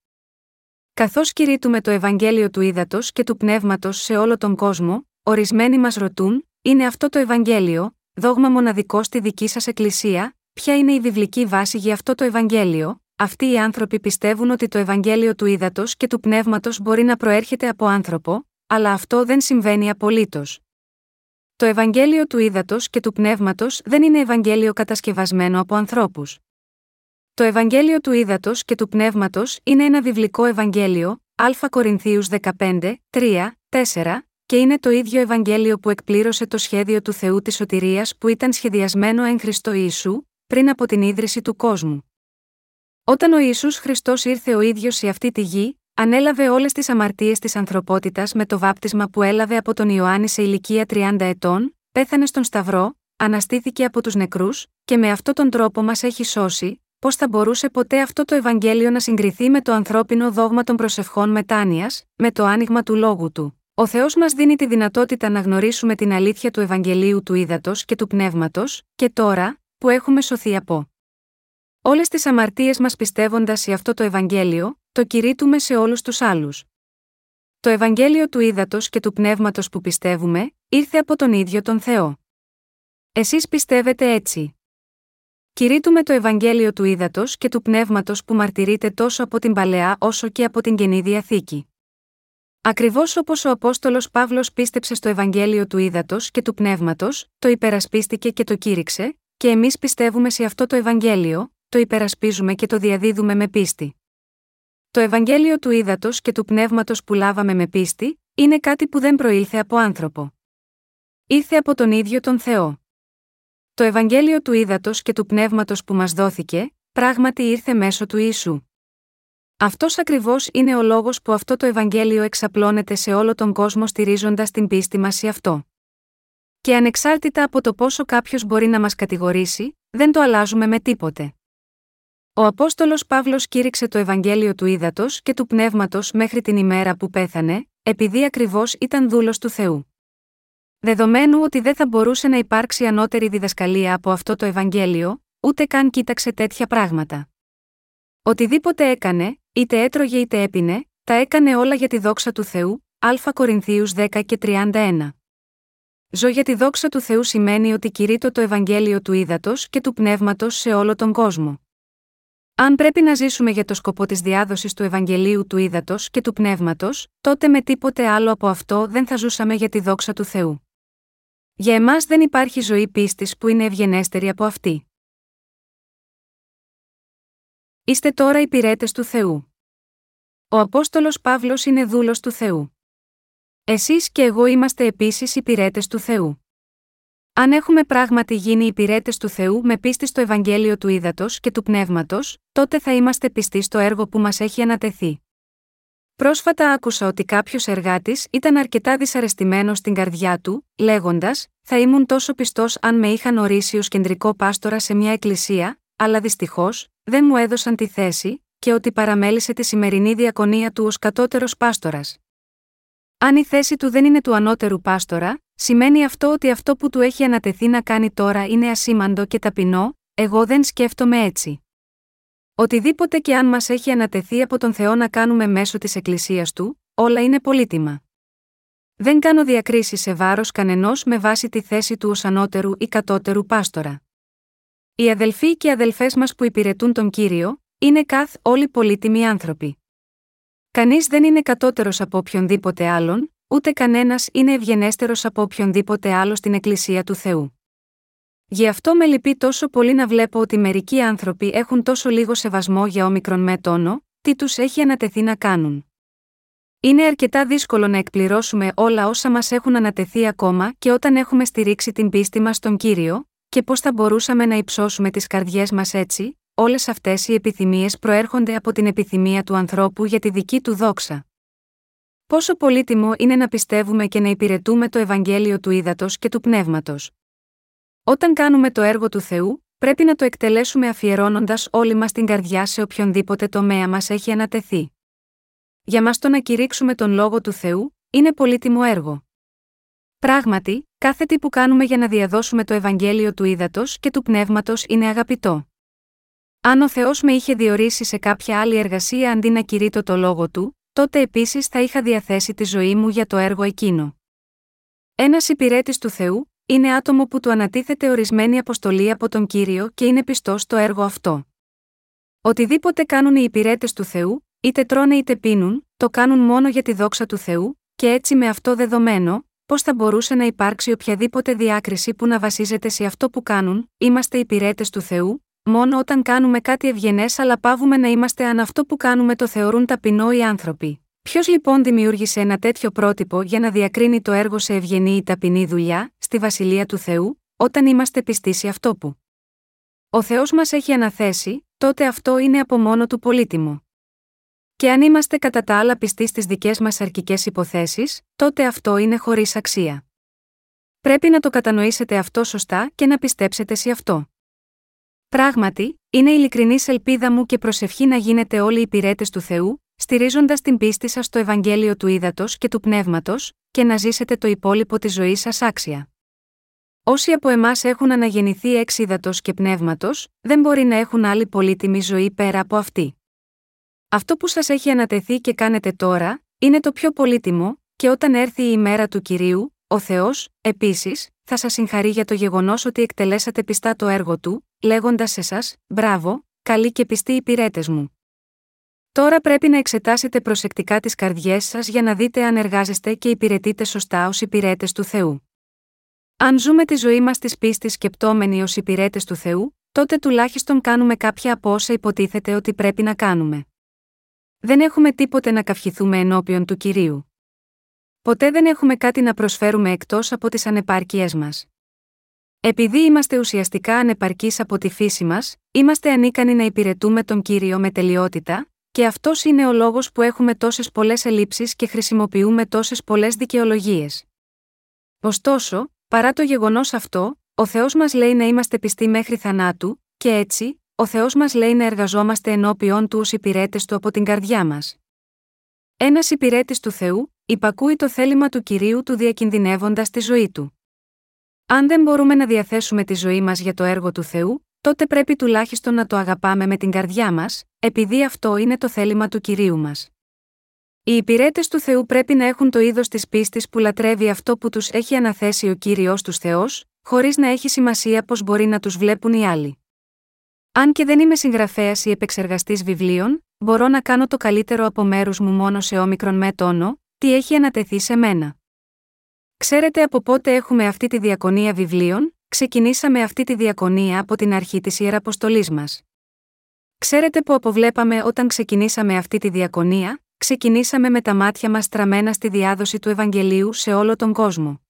Καθώς κηρύττουμε το Ευαγγέλιο του ύδατο και του πνεύματος σε όλο τον κόσμο, ορισμένοι μας ρωτούν, είναι αυτό το Ευαγγέλιο, δόγμα μοναδικό στη δική σας Εκκλησία, ποια είναι η βιβλική βάση για αυτό το Ευαγγέλιο, αυτοί οι άνθρωποι πιστεύουν ότι το Ευαγγέλιο του ύδατο και του πνεύματος μπορεί να προέρχεται από άνθρωπο, αλλά αυτό δεν συμβαίνει απολύτως. Το Ευαγγέλιο του ύδατο και του πνεύματος δεν είναι Ευαγγέλιο κατασκευασμένο από ανθρώπους. Το Ευαγγέλιο του ύδατο και του πνεύματος είναι ένα βιβλικό Ευαγγέλιο, Α Κορινθίους 15, 3, 4, και είναι το ίδιο Ευαγγέλιο που εκπλήρωσε το σχέδιο του Θεού της σωτηρίας που ήταν σχεδιασμένο εν Χριστώ Ιησού, πριν από την ίδρυση του κόσμου. Όταν ο Ιησούς Χριστός ήρθε ο ίδιος σε αυτή τη γη, ανέλαβε όλες τις αμαρτίες της ανθρωπότητας με το βάπτισμα που έλαβε από τον Ιωάννη σε ηλικία 30 ετών, πέθανε στον Σταυρό, αναστήθηκε από τους νεκρούς, και με αυτόν τον τρόπο μας έχει σώσει, πώς θα μπορούσε ποτέ αυτό το Ευαγγέλιο να συγκριθεί με το ανθρώπινο δόγμα των προσευχών μετάνοιας, με το άνοιγμα του λόγου του. Ο Θεός μας δίνει τη δυνατότητα να γνωρίσουμε την αλήθεια του Ευαγγελίου του ύδατο και του πνεύματος, και τώρα, που έχουμε σωθεί από όλες τις αμαρτίες μας πιστεύοντας σε αυτό το Ευαγγέλιο, το κηρύττουμε σε όλους τους άλλους. Το Ευαγγέλιο του ύδατο και του πνεύματος που πιστεύουμε, ήρθε από τον ίδιο τον Θεό. Εσείς πιστεύετε έτσι. Κηρύττουμε το Ευαγγέλιο του ύδατο και του πνεύματος που μαρτυρείται τόσο από την παλαιά όσο και από την καινή διαθήκη. Ακριβώς όπως ο Απόστολος Παύλος πίστεψε στο Ευαγγέλιο του ύδατο και του πνεύματος, το υπερασπίστηκε και το κήρυξε, και εμείς πιστεύουμε σε αυτό το Ευαγγέλιο, το υπερασπίζουμε και το διαδίδουμε με πίστη. Το Ευαγγέλιο του ύδατο και του πνεύματος που λάβαμε με πίστη, είναι κάτι που δεν προήλθε από άνθρωπο. Ήρθε από τον ίδιο τον Θεό. Το Ευαγγέλιο του ύδατο και του πνεύματος που μας δόθηκε, πράγματι ήρθε μέσω του Ιησού. Αυτός ακριβώς είναι ο λόγος που αυτό το Ευαγγέλιο εξαπλώνεται σε όλο τον κόσμο στηρίζοντας την πίστη μας σε αυτό. Και ανεξάρτητα από το πόσο κάποιος μπορεί να μας κατηγορήσει, δεν το αλλάζουμε με τίποτε. Ο Απόστολος Παύλος κήρυξε το Ευαγγέλιο του ύδατο και του πνεύματος μέχρι την ημέρα που πέθανε, επειδή ακριβώς ήταν δούλος του Θεού. Δεδομένου ότι δεν θα μπορούσε να υπάρξει ανώτερη διδασκαλία από αυτό το Ευαγγέλιο, ούτε καν κοίταξε τέτοια πράγματα. Οτιδήποτε έκανε, είτε έτρωγε είτε έπινε, τα έκανε όλα για τη δόξα του Θεού, Α Κορινθίους 10 και 31. Ζω για τη δόξα του Θεού σημαίνει ότι κηρύττω το Ευαγγέλιο του ύδατο και του πνεύματος σε όλο τον κόσμο. Αν πρέπει να ζήσουμε για το σκοπό της διάδοσης του Ευαγγελίου του ύδατο και του πνεύματος, τότε με τίποτε άλλο από αυτό δεν θα ζούσαμε για τη δόξα του Θεού. Για εμάς δεν υπάρχει ζωή πίστης που είναι ευγενέστερη από αυτή. Είστε τώρα υπηρέτε του Θεού. Ο Απόστολος Παύλος είναι δούλος του Θεού. Εσείς και εγώ είμαστε επίσης υπηρέτε του Θεού. Αν έχουμε πράγματι γίνει υπηρέτες του Θεού με πίστη στο Ευαγγέλιο του Ήδατος και του Πνεύματος, τότε θα είμαστε πιστοί στο έργο που μας έχει ανατεθεί. Πρόσφατα άκουσα ότι κάποιος εργάτης ήταν αρκετά δυσαρεστημένος στην καρδιά του, λέγοντας: Θα ήμουν τόσο πιστός αν με είχαν ορίσει ως κεντρικό πάστορα σε μια εκκλησία, αλλά δυστυχώς, δεν μου έδωσαν τη θέση, και ότι παραμέλησε τη σημερινή διακονία του ως κατώτερος πάστορας. Αν η θέση του δεν είναι του ανώτερου πάστορα, σημαίνει αυτό ότι αυτό που του έχει ανατεθεί να κάνει τώρα είναι ασήμαντο και ταπεινό, εγώ δεν σκέφτομαι έτσι. Οτιδήποτε και αν μας έχει ανατεθεί από τον Θεό να κάνουμε μέσω της Εκκλησίας του, όλα είναι πολύτιμα. Δεν κάνω διακρίσεις σε βάρος κανενός με βάση τη θέση του ως ανώτερου ή κατώτερου πάστορα. Οι αδελφοί και αδελφές μας που υπηρετούν τον κύριο, είναι καθ' όλοι πολύτιμοι άνθρωποι. Κανείς δεν είναι κατώτερος από οποιονδήποτε άλλον, ούτε κανένας είναι ευγενέστερος από οποιονδήποτε άλλο στην Εκκλησία του Θεού. Γι' αυτό με λυπεί τόσο πολύ να βλέπω ότι μερικοί άνθρωποι έχουν τόσο λίγο σεβασμό για όμικρον με τόνο, τι τους έχει ανατεθεί να κάνουν. Είναι αρκετά δύσκολο να εκπληρώσουμε όλα όσα μας έχουν ανατεθεί ακόμα και όταν έχουμε στηρίξει την πίστη μας στον κύριο, και πώς θα μπορούσαμε να υψώσουμε τις καρδιές μας έτσι, όλες αυτές οι επιθυμίες προέρχονται από την επιθυμία του ανθρώπου για τη δική του δόξα. Πόσο πολύτιμο είναι να πιστεύουμε και να υπηρετούμε το Ευαγγέλιο του ύδατο και του πνεύματος. Όταν κάνουμε το έργο του Θεού, πρέπει να το εκτελέσουμε αφιερώνοντας όλη μας την καρδιά σε οποιονδήποτε τομέα μας έχει ανατεθεί. Για μας το να κηρύξουμε τον λόγο του Θεού, είναι πολύτιμο έργο. Πράγματι, κάθε τι που κάνουμε για να διαδώσουμε το Ευαγγέλιο του ύδατο και του πνεύματος είναι αγαπητό. Αν ο Θεός με είχε διορίσει σε κάποια άλλη εργασία αντί να κηρύττω το λόγο του, τότε επίσης θα είχα διαθέσει τη ζωή μου για το έργο εκείνο. Ένας υπηρέτης του Θεού είναι άτομο που του ανατίθεται ορισμένη αποστολή από τον κύριο και είναι πιστό στο έργο αυτό. Οτιδήποτε κάνουν οι υπηρέτες του Θεού, είτε τρώνε είτε πίνουν, το κάνουν μόνο για τη δόξα του Θεού, και έτσι με αυτό δεδομένο, πώς θα μπορούσε να υπάρξει οποιαδήποτε διάκριση που να βασίζεται σε αυτό που κάνουν, είμαστε υπηρέτες του Θεού, μόνο όταν κάνουμε κάτι ευγενές αλλά πάβουμε να είμαστε αν αυτό που κάνουμε το θεωρούν ταπεινό οι άνθρωποι. Ποιος λοιπόν δημιούργησε ένα τέτοιο πρότυπο για να διακρίνει το έργο σε ευγενή ή ταπεινή δουλειά, στη βασιλεία του Θεού, όταν είμαστε πιστοί σε αυτό που; Ο Θεός μας έχει αναθέσει, τότε αυτό είναι από μόνο του πολύτιμο. Και αν είμαστε κατά τα άλλα πιστοί στις δικές μας αρκικέ υποθέσεις, τότε αυτό είναι χωρίς αξία. Πρέπει να το κατανοήσετε αυτό σωστά και να πιστέψετε σε αυτό. Πράγματι, είναι ειλικρινής ελπίδα μου και προσευχή να γίνετε όλοι οι υπηρέτε του Θεού, στηρίζοντας την πίστη σας στο Ευαγγέλιο του Ήδατος και του Πνεύματος, και να ζήσετε το υπόλοιπο της ζωής σας άξια. Όσοι από εμάς έχουν αναγεννηθεί εξ ύδατο και πνεύματος, δεν μπορεί να έχουν άλλη πολύτιμη ζωή πέρα από αυτή. Αυτό που σας έχει ανατεθεί και κάνετε τώρα, είναι το πιο πολύτιμο, και όταν έρθει η ημέρα του κυρίου, ο Θεός, επίσης, θα σας συγχαρεί για το γεγονός ότι εκτελέσατε πιστά το έργο του, λέγοντας σε εσάς, μπράβο, καλοί και πιστοί υπηρέτε μου. Τώρα πρέπει να εξετάσετε προσεκτικά τις καρδιές σας για να δείτε αν εργάζεστε και υπηρετείτε σωστά ως υπηρέτες του Θεού. Αν ζούμε τη ζωή μας της πίστης σκεπτόμενοι ως υπηρέτες του Θεού, τότε τουλάχιστον κάνουμε κάποια από όσα υποτίθεται ότι πρέπει να κάνουμε. Δεν έχουμε τίποτε να καυχηθούμε ενώπιον του κυρίου. Ποτέ δεν έχουμε κάτι να προσφέρουμε εκτός από τις ανεπάρκειές μας. Επειδή είμαστε ουσιαστικά ανεπαρκείς από τη φύση μας, είμαστε ανίκανοι να υπηρετούμε τον κύριο με τελειότητα, και αυτός είναι ο λόγος που έχουμε τόσες πολλές ελλείψεις και χρησιμοποιούμε τόσες πολλές δικαιολογίες. Ωστόσο, παρά το γεγονός αυτό, ο Θεός μας λέει να είμαστε πιστοί μέχρι θανάτου, και έτσι, ο Θεός μας λέει να εργαζόμαστε ενώπιον του ως υπηρέτες του από την καρδιά μας. Ένας υπηρέτης του Θεού, υπακούει το θέλημα του κυρίου του διακινδυνεύοντας τη ζωή του. Αν δεν μπορούμε να διαθέσουμε τη ζωή μας για το έργο του Θεού, τότε πρέπει τουλάχιστον να το αγαπάμε με την καρδιά μας, επειδή αυτό είναι το θέλημα του κυρίου μας. Οι υπηρέτες του Θεού πρέπει να έχουν το είδος της πίστης που λατρεύει αυτό που τους έχει αναθέσει ο κύριος τους Θεός, χωρίς να έχει σημασία πώς μπορεί να τους βλέπουν οι άλλοι. Αν και δεν είμαι συγγραφέας ή επεξεργαστής βιβλίων, μπορώ να κάνω το καλύτερο από μέρους μου μόνο σε όμικρον με τόνο, τι έχει ανατεθεί σε μένα. Ξέρετε από πότε έχουμε αυτή τη διακονία βιβλίων, ξεκινήσαμε αυτή τη διακονία από την αρχή της Ιεραποστολής μας. Ξέρετε που αποβλέπαμε όταν ξεκινήσαμε αυτή τη διακονία, ξεκινήσαμε με τα μάτια μας στραμμένα στη διάδοση του Ευαγγελίου σε όλο τον κόσμο.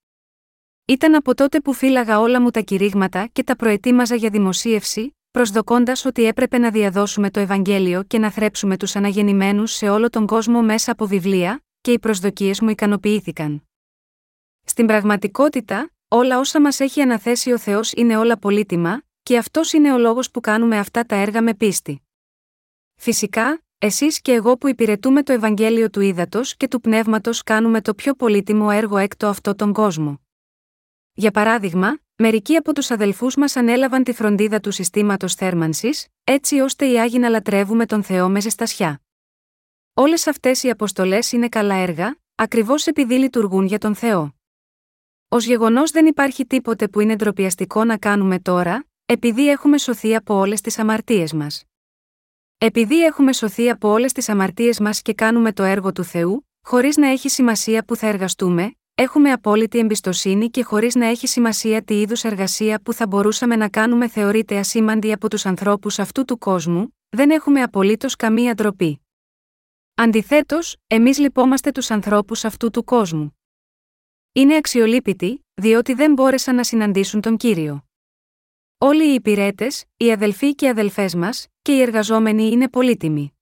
Ήταν από τότε που φύλαγα όλα μου τα κηρύγματα και τα προετοίμαζα για δημοσίευση, προσδοκώντας ότι έπρεπε να διαδώσουμε το Ευαγγέλιο και να θρέψουμε τους αναγεννημένους σε όλο τον κόσμο μέσα από βιβλία, και οι προσδοκίες μου ικανοποιήθηκαν. Στην πραγματικότητα, όλα όσα μας έχει αναθέσει ο Θεός είναι όλα πολύτιμα, και αυτός είναι ο λόγος που κάνουμε αυτά τα έργα με πίστη. Φυσικά, εσείς και εγώ που υπηρετούμε το Ευαγγέλιο του Ήδατος και του Πνεύματος κάνουμε το πιο πολύτιμο έργο έκτο αυτό τον κόσμο. Για παράδειγμα, μερικοί από τους αδελφούς μας ανέλαβαν τη φροντίδα του συστήματος θέρμανσης, έτσι ώστε οι Άγιοι να λατρεύουμε τον Θεό με ζεστασιά. Όλες αυτές οι αποστολές είναι καλά έργα, ακριβώς επειδή λειτουργούν για τον Θεό. Ω γεγονός δεν υπάρχει τίποτε που είναι ντροπιαστικό να κάνουμε τώρα, επειδή έχουμε σωθεί από όλες τις αμαρτίες μας. Επειδή έχουμε σωθεί από όλες τις αμαρτίες μας και κάνουμε το έργο του Θεού, χωρίς να έχει σημασία που θα εργαστούμε, έχουμε απόλυτη εμπιστοσύνη και χωρίς να έχει σημασία τι είδους εργασία που θα μπορούσαμε να κάνουμε θεωρείται ασήμαντη από τους ανθρώπους αυτού του κόσμου, δεν έχουμε απολύτως καμία ντροπή. Αντιθέτως, εμείς λυπόμαστε τους ανθρώπους αυτού του κόσμου. Είναι αξιολύπητοι, διότι δεν μπόρεσαν να συναντήσουν τον κύριο. Όλοι οι υπηρέτες, οι αδελφοί και οι αδελφές μας, και οι εργαζόμενοι είναι πολύτιμοι.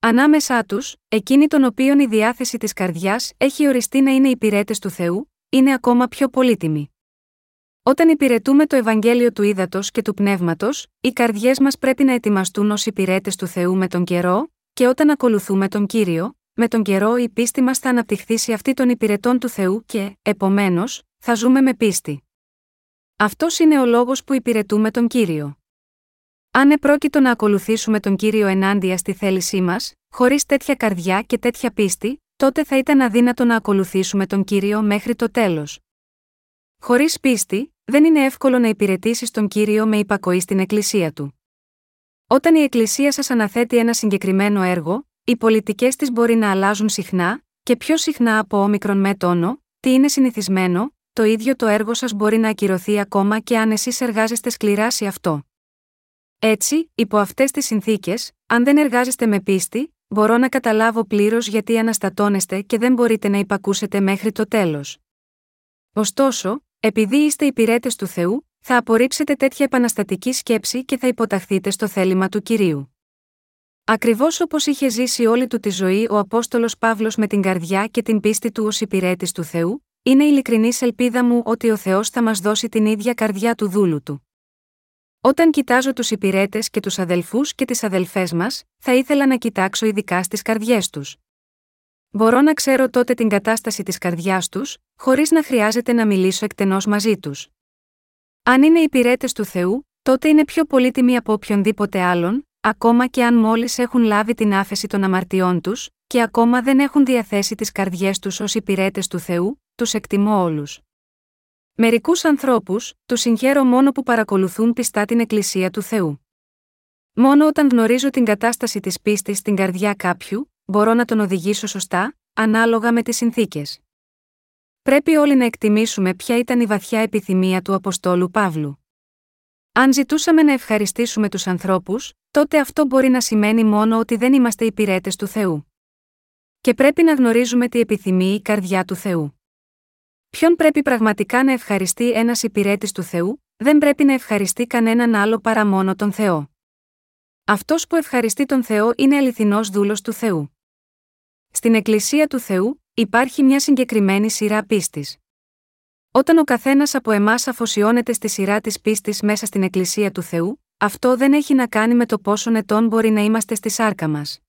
Ανάμεσά τους, εκείνοι των οποίων η διάθεση της καρδιάς έχει οριστεί να είναι υπηρέτες του Θεού, είναι ακόμα πιο πολύτιμοι. Όταν υπηρετούμε το Ευαγγέλιο του Ήδατος και του Πνεύματος, οι καρδιές μας πρέπει να ετοιμαστούν ως υπηρέτες του Θεού με τον καιρό, και όταν ακολουθούμε τον κύριο, με τον καιρό η πίστη μας θα αναπτυχθεί σε αυτή των υπηρετών του Θεού και, επομένως, θα ζούμε με πίστη. Αυτός είναι ο λόγος που υπηρετούμε τον κύριο. Αν επρόκειτο να ακολουθήσουμε τον κύριο ενάντια στη θέλησή μας, χωρίς τέτοια καρδιά και τέτοια πίστη, τότε θα ήταν αδύνατο να ακολουθήσουμε τον κύριο μέχρι το τέλος. Χωρίς πίστη, δεν είναι εύκολο να υπηρετήσεις τον κύριο με υπακοή στην εκκλησία του. Όταν η εκκλησία σας αναθέτει ένα συγκεκριμένο έργο, οι πολιτικές της μπορεί να αλλάζουν συχνά, και πιο συχνά από όμικρον με τόνο, τι είναι συνηθισμένο, το ίδιο το έργο σας μπορεί να ακυρωθεί ακόμα και αν εσείς εργάζεστε σκληρά σε αυτό. Έτσι, υπό αυτές τις συνθήκες, αν δεν εργάζεστε με πίστη, μπορώ να καταλάβω πλήρως γιατί αναστατώνεστε και δεν μπορείτε να υπακούσετε μέχρι το τέλος. Ωστόσο, επειδή είστε υπηρέτες του Θεού, θα απορρίψετε τέτοια επαναστατική σκέψη και θα υποταχθείτε στο θέλημα του κυρίου. Ακριβώς όπως είχε ζήσει όλη του τη ζωή ο Απόστολος Παύλος με την καρδιά και την πίστη του ως υπηρέτης του Θεού, είναι ειλικρινή ελπίδα μου ότι ο Θεός θα μας δώσει την ίδια καρδιά του δούλου του. Όταν κοιτάζω τους υπηρέτες και τους αδελφούς και τις αδελφές μας, θα ήθελα να κοιτάξω ειδικά στις καρδιές τους. Μπορώ να ξέρω τότε την κατάσταση της καρδιάς τους, χωρίς να χρειάζεται να μιλήσω εκτενώς μαζί τους. Αν είναι υπηρέτες του Θεού, τότε είναι πιο πολύτιμοι από οποιονδήποτε άλλον, ακόμα και αν μόλις έχουν λάβει την άφεση των αμαρτιών τους, και ακόμα δεν έχουν διαθέσει τις καρδιές τους ως υπηρέτες του Θεού, τους εκτιμώ όλους. Μερικούς ανθρώπους, τους συγχαίρω μόνο που παρακολουθούν πιστά την Εκκλησία του Θεού. Μόνο όταν γνωρίζω την κατάσταση της πίστης στην καρδιά κάποιου, μπορώ να τον οδηγήσω σωστά, ανάλογα με τις συνθήκες. πρέπει όλοι να εκτιμήσουμε ποια ήταν η βαθιά επιθυμία του Αποστόλου Παύλου. Αν ζητούσαμε να ευχαριστήσουμε τους ανθρώπους, τότε αυτό μπορεί να σημαίνει μόνο ότι δεν είμαστε υπηρέτες του Θεού. Και πρέπει να γνωρίζουμε τι επιθυμεί η καρδιά του Θεού. Ποιον πρέπει πραγματικά να ευχαριστεί ένας υπηρέτης του Θεού, δεν πρέπει να ευχαριστεί κανέναν άλλο παρά μόνο τον Θεό. Αυτός που ευχαριστεί τον Θεό είναι αληθινός δούλος του Θεού. Στην Εκκλησία του Θεού υπάρχει μια συγκεκριμένη σειρά πίστης. Όταν ο καθένας από εμάς αφοσιώνεται στη σειρά της πίστης μέσα στην Εκκλησία του Θεού, αυτό δεν έχει να κάνει με το πόσο ετών μπορεί να είμαστε στη σάρκα μας.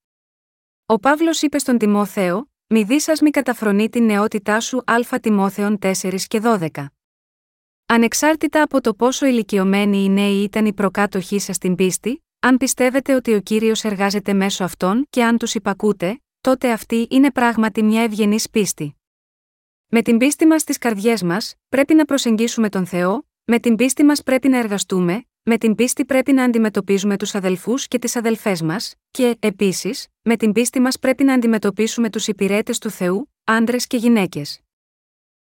Ο Παύλος είπε στον Τιμόθεο, Μη δεις σα μη καταφρονεί την νεότητά σου Α Τιμόθεων 4 και 12. Ανεξάρτητα από το πόσο ηλικιωμένοι οι νέοι ήταν οι προκάτοχοί σας στην πίστη, αν πιστεύετε ότι ο κύριος εργάζεται μέσω αυτών και αν τους υπακούτε, τότε αυτή είναι πράγματι μια ευγενής πίστη. Με την πίστη μας στις καρδιές μας, πρέπει να προσεγγίσουμε τον Θεό, με την πίστη μας πρέπει να εργαστούμε, με την πίστη πρέπει να αντιμετωπίζουμε τους αδελφούς και τις αδελφές μας, και, επίσης, με την πίστη μας πρέπει να αντιμετωπίσουμε τους υπηρέτες του Θεού, άντρες και γυναίκες.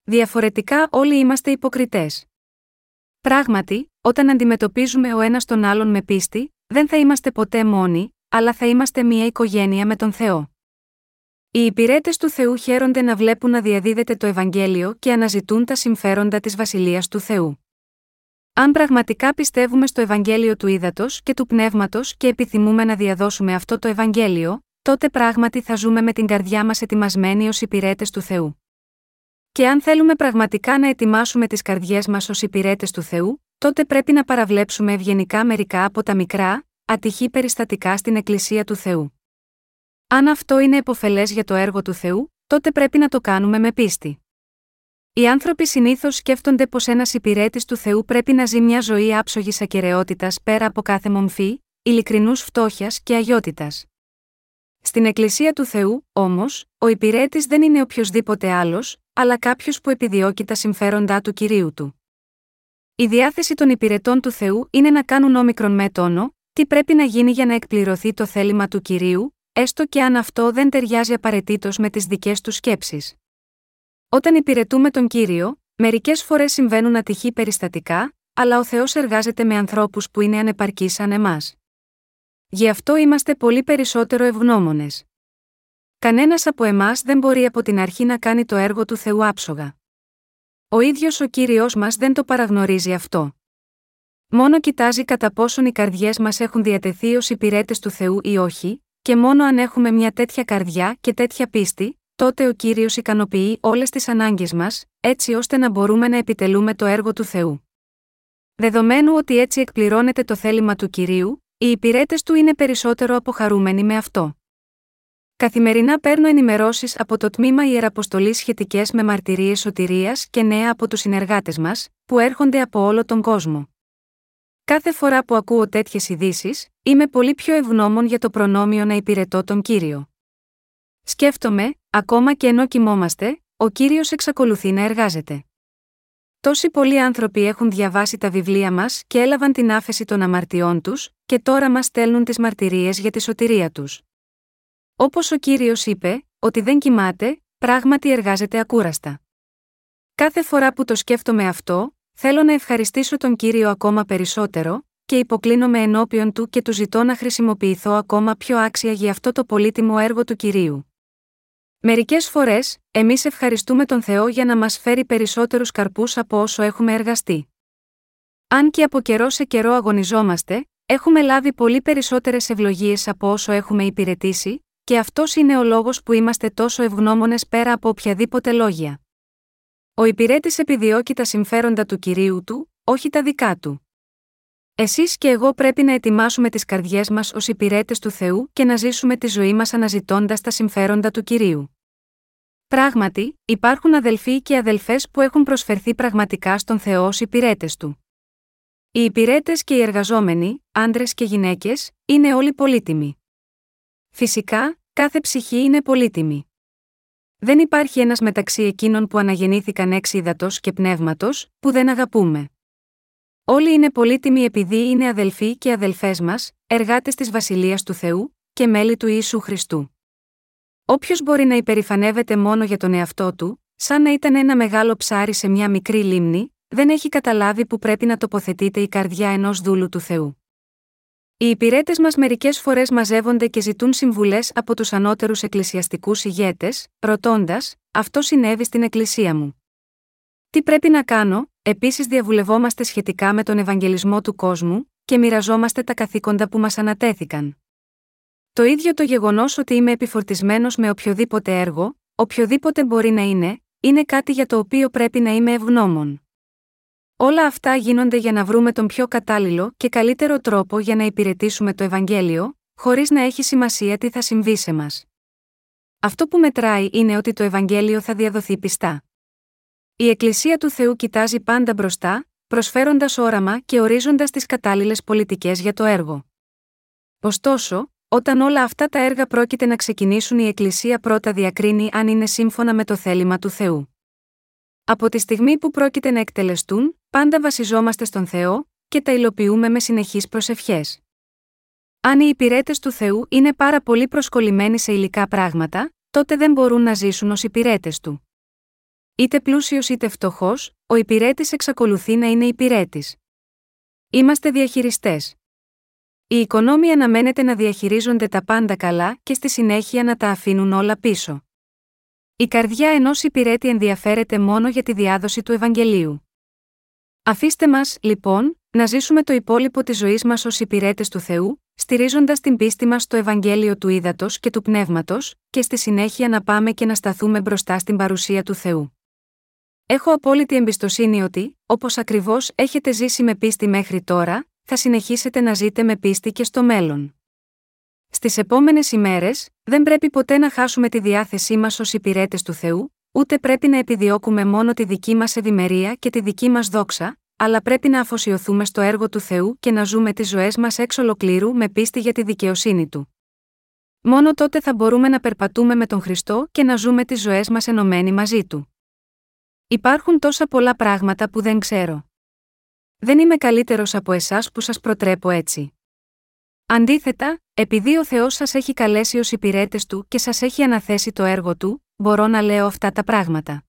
Διαφορετικά όλοι είμαστε υποκριτές. Πράγματι, όταν αντιμετωπίζουμε ο ένας τον άλλον με πίστη, δεν θα είμαστε ποτέ μόνοι, αλλά θα είμαστε μια οικογένεια με τον Θεό. Οι υπηρέτες του Θεού χαίρονται να βλέπουν να διαδίδεται το Ευαγγέλιο και αναζητούν τα συμφέροντα της Βασιλείας του Θεού. Αν πραγματικά πιστεύουμε στο Ευαγγέλιο του Ήδατος και του Πνεύματος και επιθυμούμε να διαδώσουμε αυτό το Ευαγγέλιο, τότε πράγματι θα ζούμε με την καρδιά μας ετοιμασμένοι ως υπηρέτες του Θεού. Και αν θέλουμε πραγματικά να ετοιμάσουμε τις καρδιές μας ως υπηρέτες του Θεού, τότε πρέπει να παραβλέψουμε ευγενικά μερικά από τα μικρά, ατυχή περιστατικά στην Εκκλησία του Θεού. Αν αυτό είναι επωφελές για το έργο του Θεού, τότε πρέπει να το κάνουμε με πίστη. Οι άνθρωποι συνήθως σκέφτονται πως ένας υπηρέτης του Θεού πρέπει να ζει μια ζωή άψογης ακαιρεότητας πέρα από κάθε μομφή, ειλικρινούς φτώχειας και αγιότητας. Στην Εκκλησία του Θεού, όμως, ο υπηρέτης δεν είναι οποιοδήποτε άλλος, αλλά κάποιος που επιδιώκει τα συμφέροντά του κυρίου του. Η διάθεση των υπηρετών του Θεού είναι να κάνουν όμικρον με τόνο, τι πρέπει να γίνει για να εκπληρωθεί το θέλημα του κυρίου, έστω και αν αυτό δεν ταιριάζει απαραίτητος με τις δικές τους σκέψεις. Όταν υπηρετούμε τον κύριο, μερικές φορές συμβαίνουν ατυχή περιστατικά, αλλά ο Θεός εργάζεται με ανθρώπους που είναι ανεπαρκείς σαν εμάς. Γι' αυτό είμαστε πολύ περισσότερο ευγνώμονες. Κανένας από εμάς δεν μπορεί από την αρχή να κάνει το έργο του Θεού άψογα. Ο ίδιος ο κύριος μας δεν το παραγνωρίζει αυτό. Μόνο κοιτάζει κατά πόσον οι καρδιές μας έχουν διατεθεί ως υπηρέτες του Θεού ή όχι, και μόνο αν έχουμε μια τέτοια καρδιά και τέτοια πίστη, τότε ο κύριος ικανοποιεί όλες τις ανάγκες μας, έτσι ώστε να μπορούμε να επιτελούμε το έργο του Θεού. Δεδομένου ότι έτσι εκπληρώνεται το θέλημα του κυρίου, οι υπηρέτες του είναι περισσότερο αποχαρούμενοι με αυτό. Καθημερινά παίρνω ενημερώσεις από το τμήμα Ιεραποστολή σχετικές με μαρτυρίες σωτηρίας και νέα από τους συνεργάτες μας, που έρχονται από όλο τον κόσμο. Κάθε φορά που ακούω τέτοιες ειδήσεις, είμαι πολύ πιο ευγνώμων για το προνόμιο να υπηρετώ τον κύριο. Σκέφτομαι, ακόμα και ενώ κοιμόμαστε, ο κύριος εξακολουθεί να εργάζεται. Τόσοι πολλοί άνθρωποι έχουν διαβάσει τα βιβλία μας και έλαβαν την άφεση των αμαρτιών τους, και τώρα μας στέλνουν τις μαρτυρίες για τη σωτηρία τους. Όπως ο κύριος είπε, ότι δεν κοιμάται, πράγματι εργάζεται ακούραστα. Κάθε φορά που το σκέφτομαι αυτό, Θέλω να ευχαριστήσω τον Κύριο ακόμα περισσότερο, και υποκλίνομαι ενώπιον του και του ζητώ να χρησιμοποιηθώ ακόμα πιο άξια για αυτό το πολύτιμο έργο του Κυρίου. Μερικές φορές, εμείς ευχαριστούμε τον Θεό για να μας φέρει περισσότερους καρπούς από όσο έχουμε εργαστεί. Αν και από καιρό σε καιρό αγωνιζόμαστε, έχουμε λάβει πολύ περισσότερες ευλογίες από όσο έχουμε υπηρετήσει, και αυτός είναι ο λόγος που είμαστε τόσο ευγνώμονες πέρα από οποιαδήποτε λόγια. Ο υπηρέτης επιδιώκει τα συμφέροντα του κυρίου του, όχι τα δικά του. Εσείς και εγώ πρέπει να ετοιμάσουμε τις καρδιές μας ως υπηρέτες του Θεού και να ζήσουμε τη ζωή μας αναζητώντας τα συμφέροντα του κυρίου. Πράγματι, υπάρχουν αδελφοί και αδελφές που έχουν προσφερθεί πραγματικά στον Θεό ως υπηρέτες του. Οι υπηρέτες και οι εργαζόμενοι, άντρες και γυναίκες, είναι όλοι πολύτιμοι. Φυσικά, κάθε ψυχή είναι πολύτιμη. Δεν υπάρχει ένας μεταξύ εκείνων που αναγεννήθηκαν έξι υδατό και πνεύματος, που δεν αγαπούμε. Όλοι είναι πολύτιμοι επειδή είναι αδελφοί και αδελφές μας, εργάτες της Βασιλείας του Θεού και μέλη του Ιησού Χριστού. Όποιος μπορεί να υπερηφανεύεται μόνο για τον εαυτό του, σαν να ήταν ένα μεγάλο ψάρι σε μια μικρή λίμνη, δεν έχει καταλάβει που πρέπει να τοποθετείται η καρδιά ενός δούλου του Θεού. Οι υπηρέτες μας μερικές φορές μαζεύονται και ζητούν συμβουλές από τους ανώτερους εκκλησιαστικούς ηγέτες, ρωτώντας: Αυτό συνέβη στην εκκλησία μου. Τι πρέπει να κάνω, επίσης διαβουλευόμαστε σχετικά με τον Ευαγγελισμό του κόσμου, και μοιραζόμαστε τα καθήκοντα που μας ανατέθηκαν. Το ίδιο το γεγονός ότι είμαι επιφορτισμένος με οποιοδήποτε έργο, οποιοδήποτε μπορεί να είναι, είναι κάτι για το οποίο πρέπει να είμαι ευγνώμων. Όλα αυτά γίνονται για να βρούμε τον πιο κατάλληλο και καλύτερο τρόπο για να υπηρετήσουμε το Ευαγγέλιο, χωρίς να έχει σημασία τι θα συμβεί σε μας. Αυτό που μετράει είναι ότι το Ευαγγέλιο θα διαδοθεί πιστά. Η Εκκλησία του Θεού κοιτάζει πάντα μπροστά, προσφέροντας όραμα και ορίζοντας τις κατάλληλες πολιτικές για το έργο. Ωστόσο, όταν όλα αυτά τα έργα πρόκειται να ξεκινήσουν, η Εκκλησία πρώτα διακρίνει αν είναι σύμφωνα με το θέλημα του Θεού. Από τη στιγμή που πρόκειται να εκτελεστούν, πάντα βασιζόμαστε στον Θεό και τα υλοποιούμε με συνεχείς προσευχές. Αν οι υπηρέτες του Θεού είναι πάρα πολύ προσκολλημένοι σε υλικά πράγματα, τότε δεν μπορούν να ζήσουν ως υπηρέτες του. Είτε πλούσιος είτε φτωχός, ο υπηρέτης εξακολουθεί να είναι υπηρέτης. Είμαστε διαχειριστές. Οι οικονόμοι αναμένεται να διαχειρίζονται τα πάντα καλά και στη συνέχεια να τα αφήνουν όλα πίσω. Η καρδιά ενός υπηρέτη ενδιαφέρεται μόνο για τη διάδοση του Ευαγγελίου. Αφήστε μας, λοιπόν, να ζήσουμε το υπόλοιπο της ζωής μας ως υπηρέτες του Θεού, στηρίζοντας την πίστη μας στο Ευαγγέλιο του Ήδατος και του Πνεύματος, και στη συνέχεια να πάμε και να σταθούμε μπροστά στην παρουσία του Θεού. Έχω απόλυτη εμπιστοσύνη ότι, όπως ακριβώς έχετε ζήσει με πίστη μέχρι τώρα, θα συνεχίσετε να ζείτε με πίστη και στο μέλλον. Στις επόμενες ημέρες, δεν πρέπει ποτέ να χάσουμε τη διάθεσή μας ως υπηρέτες του Θεού, ούτε πρέπει να επιδιώκουμε μόνο τη δική μας ευημερία και τη δική μας δόξα, αλλά πρέπει να αφοσιωθούμε στο έργο του Θεού και να ζούμε τις ζωές μας εξ ολοκλήρου με πίστη για τη δικαιοσύνη του. Μόνο τότε θα μπορούμε να περπατούμε με τον Χριστό και να ζούμε τις ζωές μας ενωμένοι μαζί του. Υπάρχουν τόσα πολλά πράγματα που δεν ξέρω. Δεν είμαι καλύτερος από εσάς που σας προτρέπω έτσι. Αντίθετα, επειδή ο Θεός σας έχει καλέσει ως υπηρέτες του και σας έχει αναθέσει το έργο του, μπορώ να λέω αυτά τα πράγματα.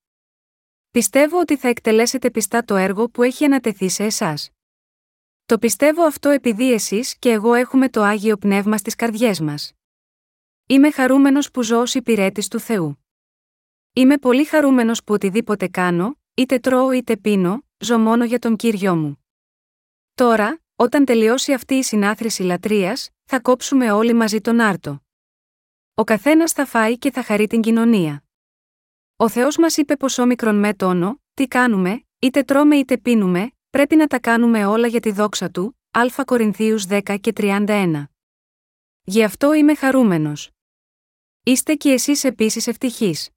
Πιστεύω ότι θα εκτελέσετε πιστά το έργο που έχει ανατεθεί σε εσάς. Το πιστεύω αυτό επειδή εσείς και εγώ έχουμε το άγιο πνεύμα στις καρδιές μας. Είμαι χαρούμενος που ζω ως υπηρέτης του Θεού. Είμαι πολύ χαρούμενος που οτιδήποτε κάνω, είτε τρώω είτε πίνω, ζω μόνο για τον κύριο μου. Τώρα, όταν τελειώσει αυτή η συνάθρηση λατρείας, θα κόψουμε όλοι μαζί τον άρτο. Ο καθένας θα φάει και θα χαρεί την κοινωνία. Ο Θεός μας είπε πως όμικρον με τόνο, τι κάνουμε, είτε τρώμε είτε πίνουμε, πρέπει να τα κάνουμε όλα για τη δόξα του, Α Κορινθίους 10 και 31. Γι' αυτό είμαι χαρούμενος. Είστε και εσείς επίσης ευτυχείς.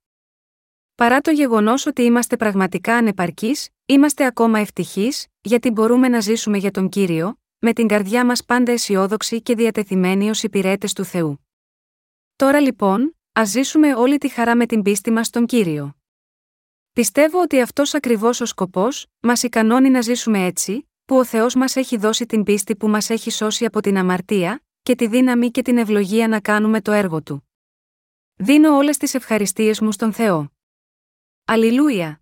Παρά το γεγονός ότι είμαστε πραγματικά ανεπαρκείς, είμαστε ακόμα ευτυχείς, γιατί μπορούμε να ζήσουμε για τον κύριο, με την καρδιά μας πάντα αισιόδοξη και διατεθειμένη ως υπηρέτες του Θεού. Τώρα λοιπόν, ας ζήσουμε όλη τη χαρά με την πίστη μας στον κύριο. Πιστεύω ότι αυτός ακριβώς ο σκοπός, μας ικανώνει να ζήσουμε έτσι, που ο Θεός μας έχει δώσει την πίστη που μας έχει σώσει από την αμαρτία, και τη δύναμη και την ευλογία να κάνουμε το έργο του. Δίνω όλες τις ευχαριστίες μου στον Θεό. Αλληλούια!